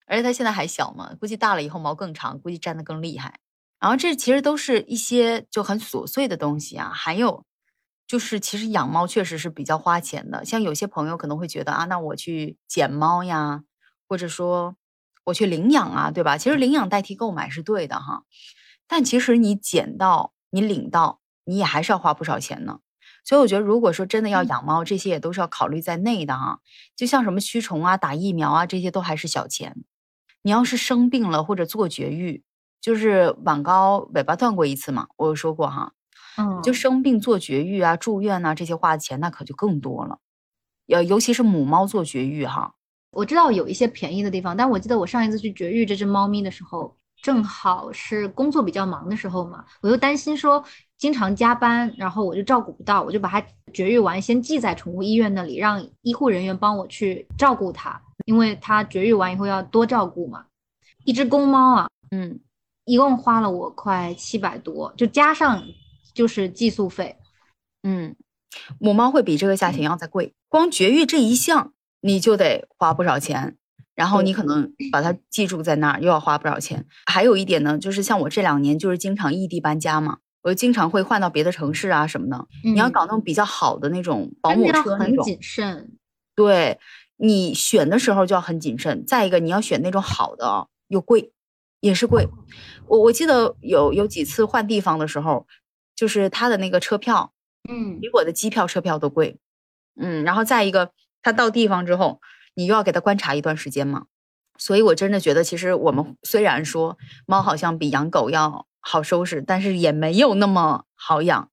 而且它现在还小嘛，估计大了以后毛更长，估计粘的更厉害。然后这其实都是一些就很琐碎的东西啊。还有就是，其实养猫确实是比较花钱的。像有些朋友可能会觉得啊，那我去捡猫呀，或者说。我去领养啊，对吧？其实领养代替购买是对的哈，但其实你捡到、你领到，你也还是要花不少钱呢。所以我觉得，如果说真的要养猫，这些也都是要考虑在内的哈。就像什么驱虫啊、打疫苗啊，这些都还是小钱。你要是生病了或者做绝育，就是晚高尾巴断过一次嘛，我有说过哈，嗯，就生病做绝育啊、住院啊这些花的钱那可就更多了。呃，尤其是母猫做绝育哈。我知道有一些便宜的地方，但我记得我上一次去绝育这只猫咪的时候，正好是工作比较忙的时候嘛，我又担心说经常加班，然后我就照顾不到，我就把它绝育完，先寄在宠物医院那里，让医护人员帮我去照顾它，因为它绝育完以后要多照顾嘛。一只公猫啊，嗯，一共花了我快七百多，就加上就是寄宿费，嗯，母猫会比这个价钱要再贵，光绝育这一项。你就得花不少钱，然后你可能把它记住在那儿，又要花不少钱。还有一点呢，就是像我这两年就是经常异地搬家嘛，我经常会换到别的城市啊什么的。你要搞那种比较好的那种保姆车那种，很谨慎。对你选的时候就要很谨慎。再一个，你要选那种好的又贵，也是贵。我我记得有有几次换地方的时候，就是他的那个车票，嗯，比我的机票车票都贵。嗯，然后再一个，他到地方之后，你又要给他观察一段时间嘛。所以我真的觉得，其实我们虽然说猫好像比养狗要好收拾，但是也没有那么好养，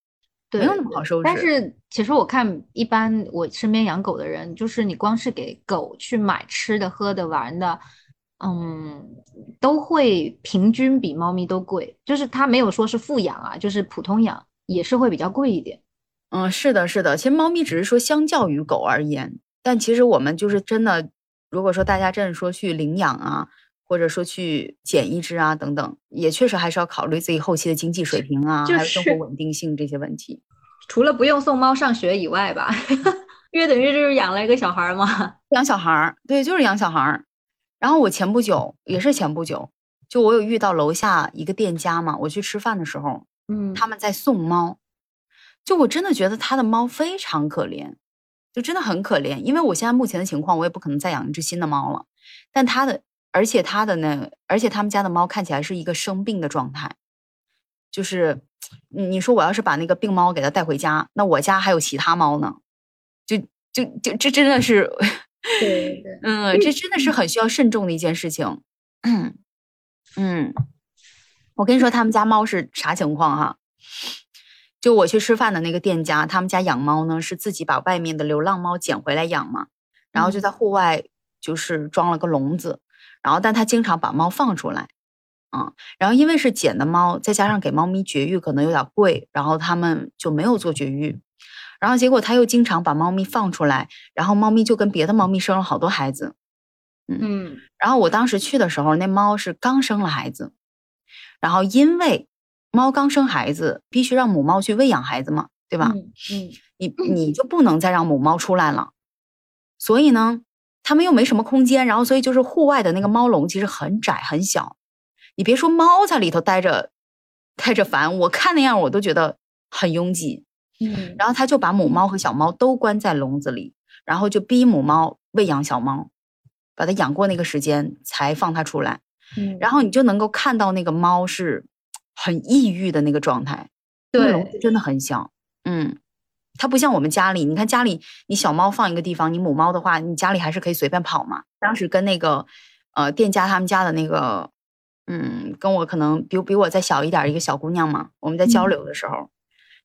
没有那么好收拾。但是其实我看，一般我身边养狗的人，就是你光是给狗去买吃的、喝的、玩的，嗯，都会平均比猫咪都贵。就是它没有说是富养啊，就是普通养也是会比较贵一点。嗯，是的，是的。其实猫咪只是说相较于狗而言，但其实我们就是真的。如果说大家真的说去领养啊，或者说去捡一只啊等等，也确实还是要考虑自己后期的经济水平啊，还有生活稳定性这些问题。除了不用送猫上学以外吧，约等于就是养了一个小孩嘛。养小孩儿，对，就是养小孩儿。然后我前不久也是前不久，就我有遇到楼下一个店家嘛，我去吃饭的时候，嗯，他们在送猫，就我真的觉得他的猫非常可怜。就真的很可怜，因为我现在目前的情况，我也不可能再养一只新的猫了。但它的，而且它的呢，而且他们家的猫看起来是一个生病的状态。就是，你说我要是把那个病猫给它带回家，那我家还有其他猫呢。就就就这真的是，对对，嗯，这真的是很需要慎重的一件事情。嗯嗯，我跟你说，他们家猫是啥情况哈？就我去吃饭的那个店家，他们家养猫呢，是自己把外面的流浪猫捡回来养嘛，然后就在户外就是装了个笼子，然后但他经常把猫放出来，嗯，然后因为是捡的猫，再加上给猫咪绝育可能有点贵，然后他们就没有做绝育，然后结果他又经常把猫咪放出来，然后猫咪就跟别的猫咪生了好多孩子，嗯，然后我当时去的时候，那猫是刚生了孩子，然后因为。猫刚生孩子，必须让母猫去喂养孩子嘛，对吧？嗯，你你就不能再让母猫出来了。所以呢，它们又没什么空间，然后所以就是户外的那个猫笼其实很窄很小。你别说猫在里头待着，待着烦，我看那样我都觉得很拥挤。嗯，然后他就把母猫和小猫都关在笼子里，然后就逼母猫喂养小猫，把它养过那个时间才放它出来。嗯，然后你就能够看到那个猫是。很抑郁的那个状态，对，真的很小，嗯，它不像我们家里，你看家里你小猫放一个地方，你母猫的话，你家里还是可以随便跑嘛。当时跟那个呃店家他们家的那个，嗯，跟我可能比比我再小一点一个小姑娘嘛，我们在交流的时候，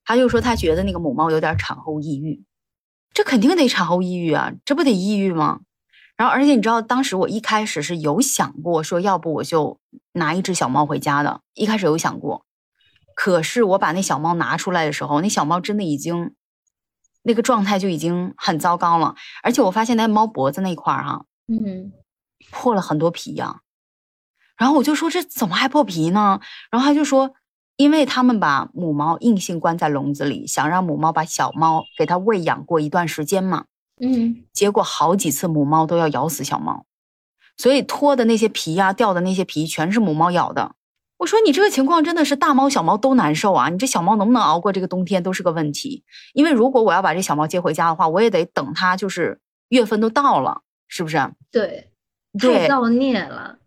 她就说她觉得那个母猫有点产后抑郁，这肯定得产后抑郁啊，这不得抑郁吗？然后，而且你知道，当时我一开始是有想过说，要不我就拿一只小猫回家的。一开始有想过，可是我把那小猫拿出来的时候，那小猫真的已经那个状态就已经很糟糕了。而且我发现那猫脖子那块儿哈，嗯，破了很多皮呀。然后我就说这怎么还破皮呢？然后他就说，因为他们把母猫硬性关在笼子里，想让母猫把小猫给它喂养过一段时间嘛。嗯，结果好几次母猫都要咬死小猫，所以脱的那些皮呀、掉的那些皮全是母猫咬的。我说你这个情况真的是大猫小猫都难受啊！你这小猫能不能熬过这个冬天都是个问题。因为如果我要把这小猫接回家的话，我也得等它就是月份都到了，是不是？对，太造孽了，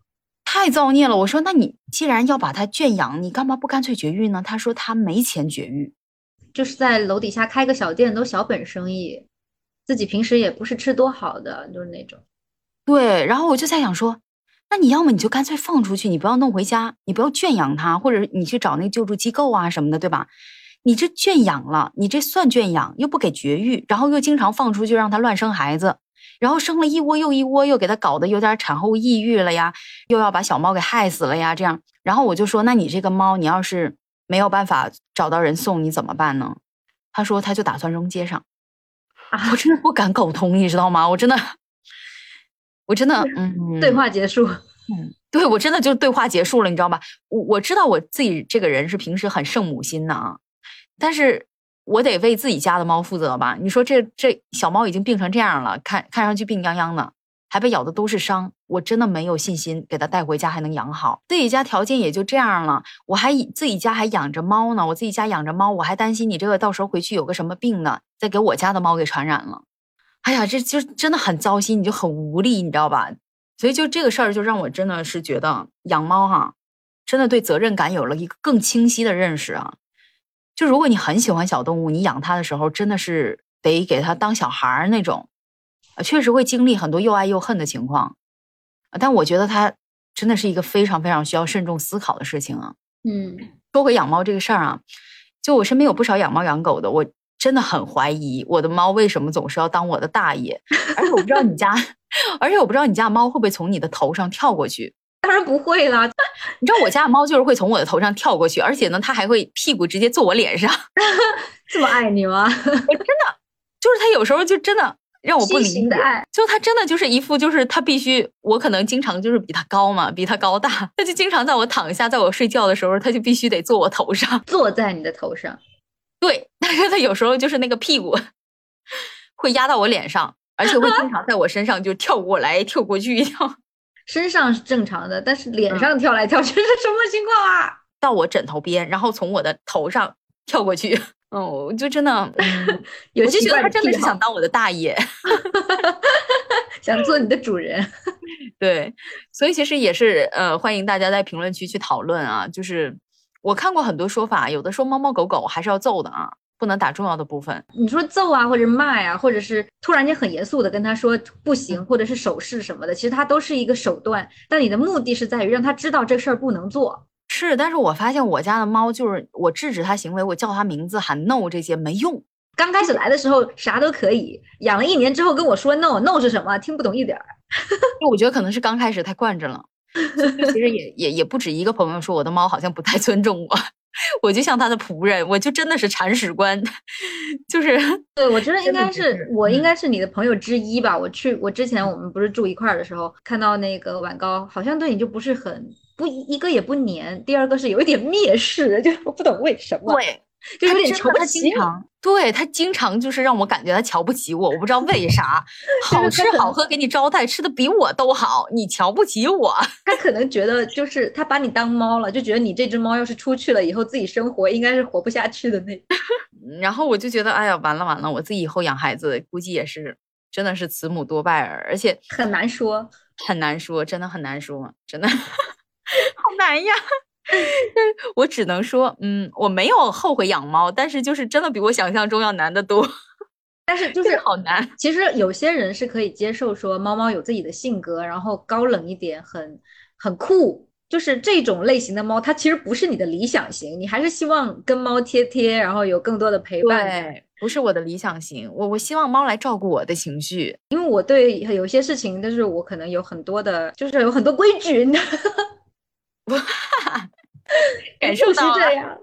太造孽了。我说那你既然要把它圈养，你干嘛不干脆绝育呢？他说他没钱绝育，就是在楼底下开个小店，都小本生意。自己平时也不是吃多好的，就是那种，对。然后我就在想说，那你要么你就干脆放出去，你不要弄回家，你不要圈养它，或者你去找那个救助机构啊什么的，对吧？你这圈养了，你这算圈养，又不给绝育，然后又经常放出去让它乱生孩子，然后生了一窝又一窝，又给它搞得有点产后抑郁了呀，又要把小猫给害死了呀，这样。然后我就说，那你这个猫，你要是没有办法找到人送，你怎么办呢？他说他就打算扔街上。我真的不敢苟同，你知道吗？我真的，我真的，嗯，对话结束，嗯，对我真的就对话结束了，你知道吧？我我知道我自己这个人是平时很圣母心的啊，但是我得为自己家的猫负责吧？你说这这小猫已经病成这样了，看看上去病殃殃的，还被咬的都是伤，我真的没有信心给它带回家还能养好。自己家条件也就这样了，我还自己家还养着猫呢，我自己家养着猫，我还担心你这个到时候回去有个什么病呢，再给我家的猫给传染了。哎呀，这就真的很糟心，你就很无力，你知道吧？所以就这个事儿，就让我真的是觉得养猫哈，真的对责任感有了一个更清晰的认识啊。就如果你很喜欢小动物，你养它的时候真的是得给它当小孩儿那种，确实会经历很多又爱又恨的情况。但我觉得它真的是一个非常非常需要慎重思考的事情啊。嗯，说回养猫这个事儿啊，就我身边有不少养猫养狗的，我真的很怀疑我的猫为什么总是要当我的大爷，而且我不知道你家。而且我不知道你家猫会不会从你的头上跳过去？当然不会啦！你知道我家的猫就是会从我的头上跳过去，而且呢，它还会屁股直接坐我脸上。这么爱你吗？我真的就是它有时候就真的让我不理解。就他真的就是一副就是他必须我可能经常就是比他高嘛，比他高大，他就经常在我躺下，在我睡觉的时候，他就必须得坐我头上，坐在你的头上。对，但是他有时候就是那个屁股会压到我脸上。而且会经常在我身上就跳过来跳过去一跳，身上是正常的，但是脸上跳来跳去是什么情况啊？到我枕头边，然后从我的头上跳过去。嗯，我就真的，我就觉得他真的是想当我的大爷，想做你的主人。对，所以其实也是呃，欢迎大家在评论区去讨论啊。就是我看过很多说法，有的说猫猫狗狗还是要揍的啊。不能打重要的部分。你说揍啊，或者骂呀，或者是突然间很严肃的跟他说不行，或者是手势什么的，其实它都是一个手段。但你的目的是在于让他知道这事儿不能做。是，但是我发现我家的猫就是我制止它行为，我叫它名字喊 no 这些没用。刚开始来的时候啥都可以，养了一年之后跟我说 no no 是什么，听不懂一点儿。我觉得可能是刚开始太惯着了。其实也也也不止一个朋友说我的猫好像不太尊重我。我就像他的仆人，我就真的是铲屎官，就是对我觉得应该是我应该是你的朋友之一吧。我去我之前我们不是住一块儿的时候，看到那个晚高好像对你就不是很不一个也不黏，第二个是有一点蔑视，就我不懂为什么。对。就有点瞧不起，对他经常就是让我感觉他瞧不起我，我不知道为啥。好吃好喝给你招待，吃的比我都好，你瞧不起我。他可能觉得就是他把你当猫了，就觉得你这只猫要是出去了以后自己生活应该是活不下去的那。然后我就觉得，哎呀，完了完了，我自己以后养孩子估计也是真的是慈母多败儿，而且很难说，很难说，真的很难说，真的好难呀。我只能说，嗯，我没有后悔养猫，但是就是真的比我想象中要难得多。但是 就是好难。其实有些人是可以接受说猫猫有自己的性格，然后高冷一点，很很酷。就是这种类型的猫，它其实不是你的理想型，你还是希望跟猫贴贴，然后有更多的陪伴。对，不是我的理想型。我我希望猫来照顾我的情绪，因为我对有些事情，但是我可能有很多的，就是有很多规矩。哇。感受到了，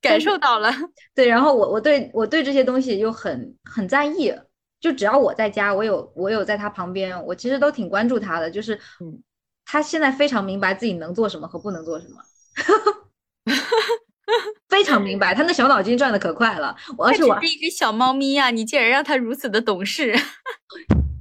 感受到了。对，然后我我对我对这些东西又很很在意。就只要我在家，我有我有在他旁边，我其实都挺关注他的。就是，嗯，他现在非常明白自己能做什么和不能做什么，非常明白。他那小脑筋转的可快了。而且我是一只小猫咪呀，你竟然让它如此的懂事。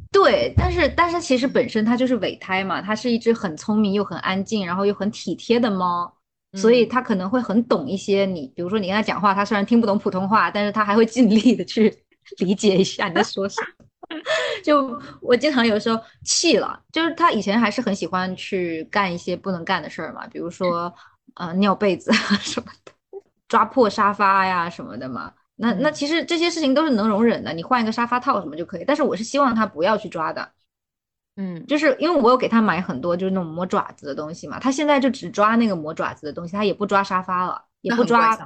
对，但是但是其实本身它就是尾胎嘛，它是一只很聪明又很安静，然后又很体贴的猫。所以他可能会很懂一些你，比如说你跟他讲话，他虽然听不懂普通话，但是他还会尽力的去 理解一下你在说什么。就我经常有时候气了，就是他以前还是很喜欢去干一些不能干的事儿嘛，比如说呃尿被子啊 什么的，抓破沙发呀什么的嘛。那那其实这些事情都是能容忍的，你换一个沙发套什么就可以。但是我是希望他不要去抓的。嗯，就是因为我有给他买很多就是那种磨爪子的东西嘛，他现在就只抓那个磨爪子的东西，他也不抓沙发了，也不抓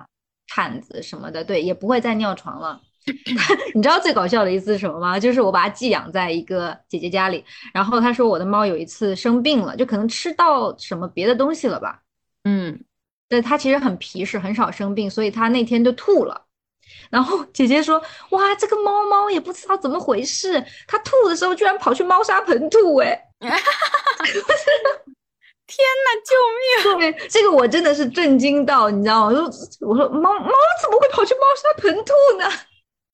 毯子什么的，对，也不会再尿床了。你知道最搞笑的一次是什么吗？就是我把它寄养在一个姐姐家里，然后她说我的猫有一次生病了，就可能吃到什么别的东西了吧。嗯，对，它其实很皮实，很少生病，所以它那天就吐了。然后姐姐说：“哇，这个猫猫也不知道怎么回事，它吐的时候居然跑去猫砂盆吐，哎，天哪，救命！对，这个我真的是震惊到，你知道吗？我说，我说猫猫怎么会跑去猫砂盆吐呢？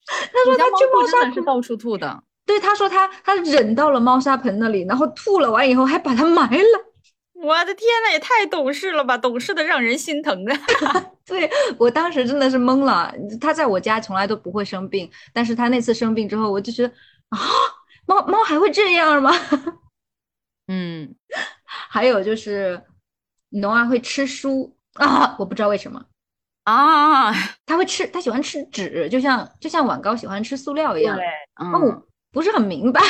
他说他去猫砂盆是到处吐的，对，他说他他忍到了猫砂盆那里，然后吐了完以后还把它埋了。我的天呐，也太懂事了吧，懂事的让人心疼啊！对我当时真的是懵了。他在我家从来都不会生病，但是他那次生病之后，我就觉得啊，猫猫还会这样吗？嗯，还有就是农儿会吃书啊，我不知道为什么 啊，他会吃，他喜欢吃纸，就像就像碗糕喜欢吃塑料一样。对，嗯，不是很明白。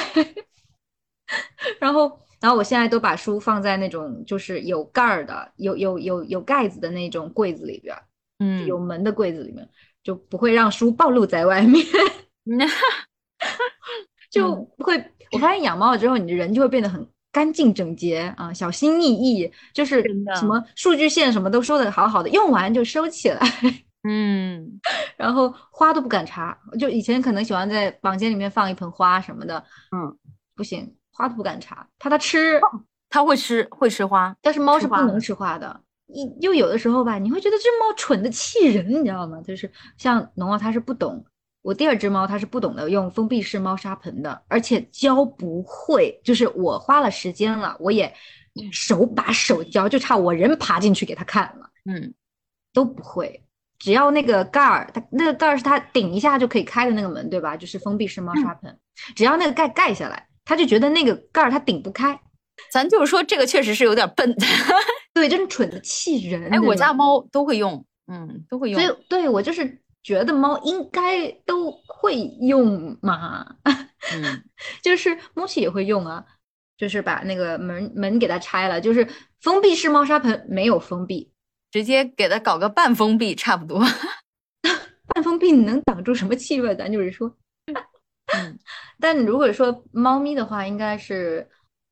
然后。然后我现在都把书放在那种就是有盖儿的、有有有有盖子的那种柜子里边，嗯，有门的柜子里面，就不会让书暴露在外面。就会，我发现养猫了之后，你的人就会变得很干净整洁啊，小心翼翼，就是什么数据线什么都收的好好的，用完就收起来。嗯，然后花都不敢插，就以前可能喜欢在房间里面放一盆花什么的，嗯，不行。花都不敢插，怕它吃，它会吃，会吃花，但是猫是不能吃花的。你就有的时候吧，你会觉得这猫蠢的气人，你知道吗？就是像农猫，它是不懂。我第二只猫它是不懂得用封闭式猫砂盆的，而且教不会。就是我花了时间了，我也手把手教，就差我人爬进去给它看了。嗯，都不会。只要那个盖儿，它那个盖儿是它顶一下就可以开的那个门，对吧？就是封闭式猫砂盆，只要那个盖盖下来。他就觉得那个盖儿他顶不开，咱就是说这个确实是有点笨，对，真蠢的气人。哎，我家猫都会用，嗯，都会用。所以，对我就是觉得猫应该都会用嘛，嗯，就是猫奇也会用啊，就是把那个门门给它拆了，就是封闭式猫砂盆没有封闭，直接给它搞个半封闭差不多，半封闭你能挡住什么气味？咱就是说。嗯，但如果说猫咪的话，应该是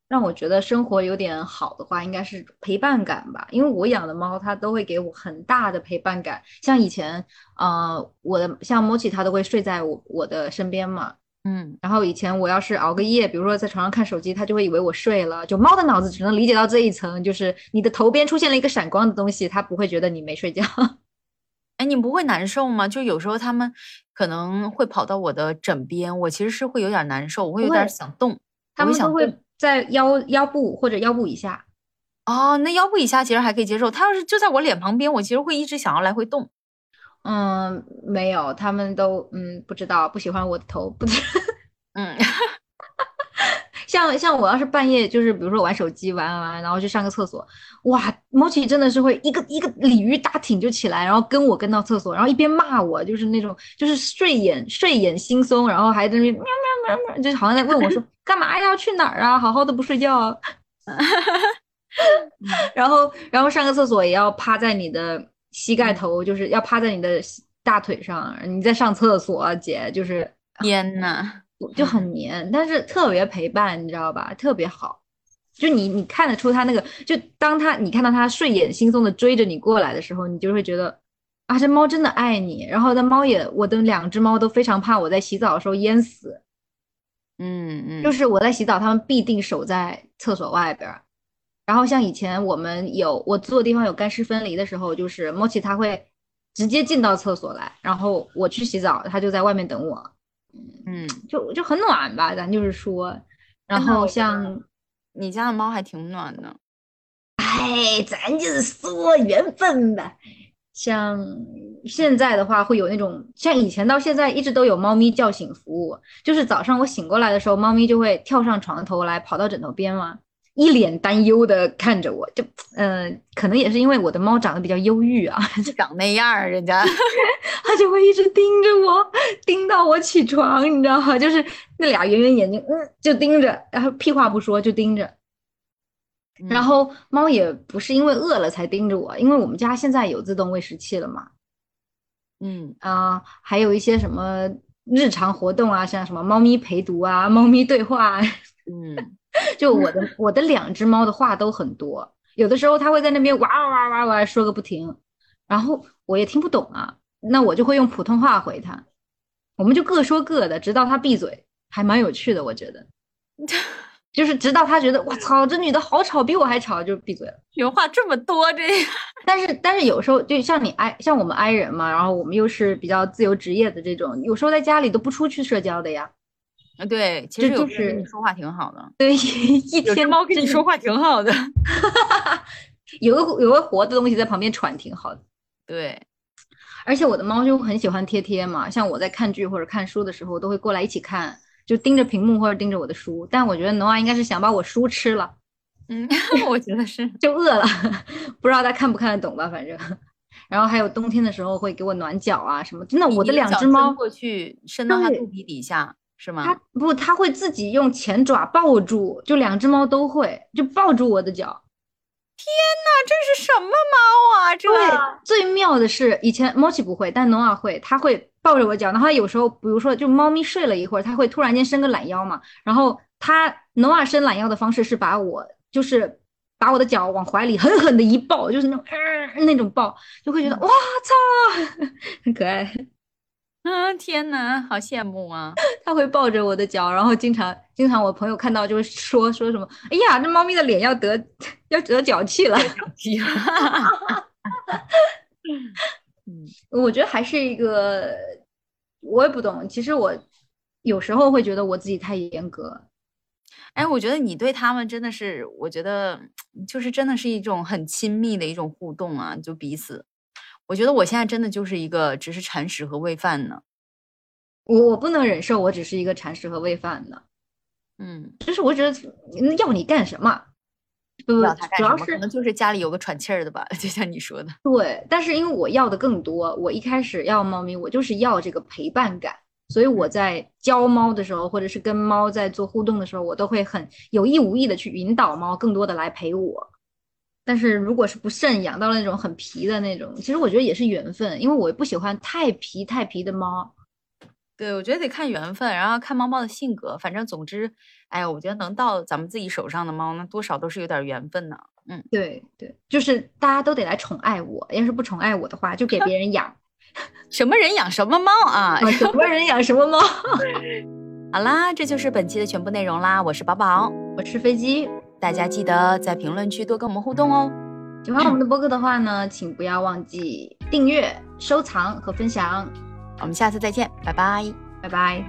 让我觉得生活有点好的话，应该是陪伴感吧。因为我养的猫，它都会给我很大的陪伴感。像以前，呃，我的像 Mochi，，它都会睡在我我的身边嘛。嗯，然后以前我要是熬个夜，比如说在床上看手机，它就会以为我睡了。就猫的脑子只能理解到这一层，就是你的头边出现了一个闪光的东西，它不会觉得你没睡觉。哎，你不会难受吗？就有时候他们可能会跑到我的枕边，我其实是会有点难受，我会有点想动。他们都会在腰腰部或者腰部以下。哦，那腰部以下其实还可以接受。他要是就在我脸旁边，我其实会一直想要来回动。嗯，没有，他们都嗯不知道，不喜欢我的头，不知。嗯。像像我要是半夜就是比如说玩手机玩玩玩，然后去上个厕所，哇，猫奇真的是会一个一个鲤鱼打挺就起来，然后跟我跟到厕所，然后一边骂我，就是那种就是睡眼睡眼惺忪，然后还在那边喵喵喵喵，就好像在问我说 干嘛呀？要去哪儿啊？好好的不睡觉啊。然后然后上个厕所也要趴在你的膝盖头，就是要趴在你的大腿上，你在上厕所，姐就是天呐。就很黏，但是特别陪伴，你知道吧？特别好，就你你看得出他那个，就当他你看到他睡眼惺忪的追着你过来的时候，你就会觉得啊，这猫真的爱你。然后那猫也，我的两只猫都非常怕我在洗澡的时候淹死，嗯嗯，就是我在洗澡，它们必定守在厕所外边。然后像以前我们有我住的地方有干湿分离的时候，就是猫奇它会直接进到厕所来，然后我去洗澡，它就在外面等我。嗯，就就很暖吧，咱就是说，然后像你家的猫还挺暖的，哎，咱就是说缘分吧。像现在的话，会有那种像以前到现在一直都有猫咪叫醒服务，就是早上我醒过来的时候，猫咪就会跳上床头来，跑到枕头边嘛。一脸担忧的看着我，就，嗯，可能也是因为我的猫长得比较忧郁啊，就 长那样儿，人家，它就会一直盯着我，盯到我起床，你知道吗？就是那俩圆圆眼睛，嗯，就盯着，然后屁话不说就盯着。然后猫也不是因为饿了才盯着我，因为我们家现在有自动喂食器了嘛。嗯啊，还有一些什么日常活动啊，像什么猫咪陪读啊，猫咪对话，嗯。就我的我的两只猫的话都很多，有的时候它会在那边哇哇哇哇说个不停，然后我也听不懂啊，那我就会用普通话回它，我们就各说各的，直到它闭嘴，还蛮有趣的，我觉得，就是直到他觉得我操，这女的好吵，比我还吵，就闭嘴了。原话这么多这，但是但是有时候就像你挨像我们挨人嘛，然后我们又是比较自由职业的这种，有时候在家里都不出去社交的呀。啊，对，其实有跟你说话挺好的。对，一天猫跟你说话挺好的。有个有个活的东西在旁边喘，挺好的。对，而且我的猫就很喜欢贴贴嘛，像我在看剧或者看书的时候，都会过来一起看，就盯着屏幕或者盯着我的书。但我觉得诺娃应该是想把我书吃了。嗯，我觉得是，就饿了，不知道他看不看得懂吧？反正，然后还有冬天的时候会给我暖脚啊什么。真的，我的两只猫过去伸到它肚皮底下是吗？它不，它会自己用前爪抱住，就两只猫都会，就抱住我的脚。天呐，这是什么猫啊？这最妙的是，以前猫奇不会，但诺瓦会，它会抱着我脚。然后有时候，比如说，就猫咪睡了一会儿，它会突然间伸个懒腰嘛。然后它诺瓦伸懒腰的方式是把我。就是把我的脚往怀里狠狠的一抱，就是那种那种抱，就会觉得哇操，很可爱。啊天哪，好羡慕啊！它会抱着我的脚，然后经常经常我朋友看到就会说说什么，哎呀，这猫咪的脸要得 要得脚气了。嗯，我觉得还是一个，我也不懂。其实我有时候会觉得我自己太严格。哎，我觉得你对他们真的是，我觉得就是真的是一种很亲密的一种互动啊，就彼此。我觉得我现在真的就是一个只是铲屎和喂饭呢。我我不能忍受，我只是一个铲屎和喂饭的。嗯，就是我觉得要你干什么？不不，主要是可能就是家里有个喘气儿的吧，就像你说的。对，但是因为我要的更多，我一开始要猫咪，我就是要这个陪伴感。所以我在教猫的时候，或者是跟猫在做互动的时候，我都会很有意无意的去引导猫更多的来陪我。但是如果是不慎养到了那种很皮的那种，其实我觉得也是缘分，因为我不喜欢太皮太皮的猫。对，我觉得得看缘分，然后看猫猫的性格。反正总之，哎呀，我觉得能到咱们自己手上的猫，那多少都是有点缘分呢。嗯，对对，就是大家都得来宠爱我，要是不宠爱我的话，就给别人养。什么人养什么猫啊？什么人养什么猫？好啦，这就是本期的全部内容啦。我是宝宝，我是飞机，大家记得在评论区多跟我们互动哦。喜欢我们的播客的话呢，请不要忘记订阅、收藏和分享。我们下次再见，拜拜，拜拜。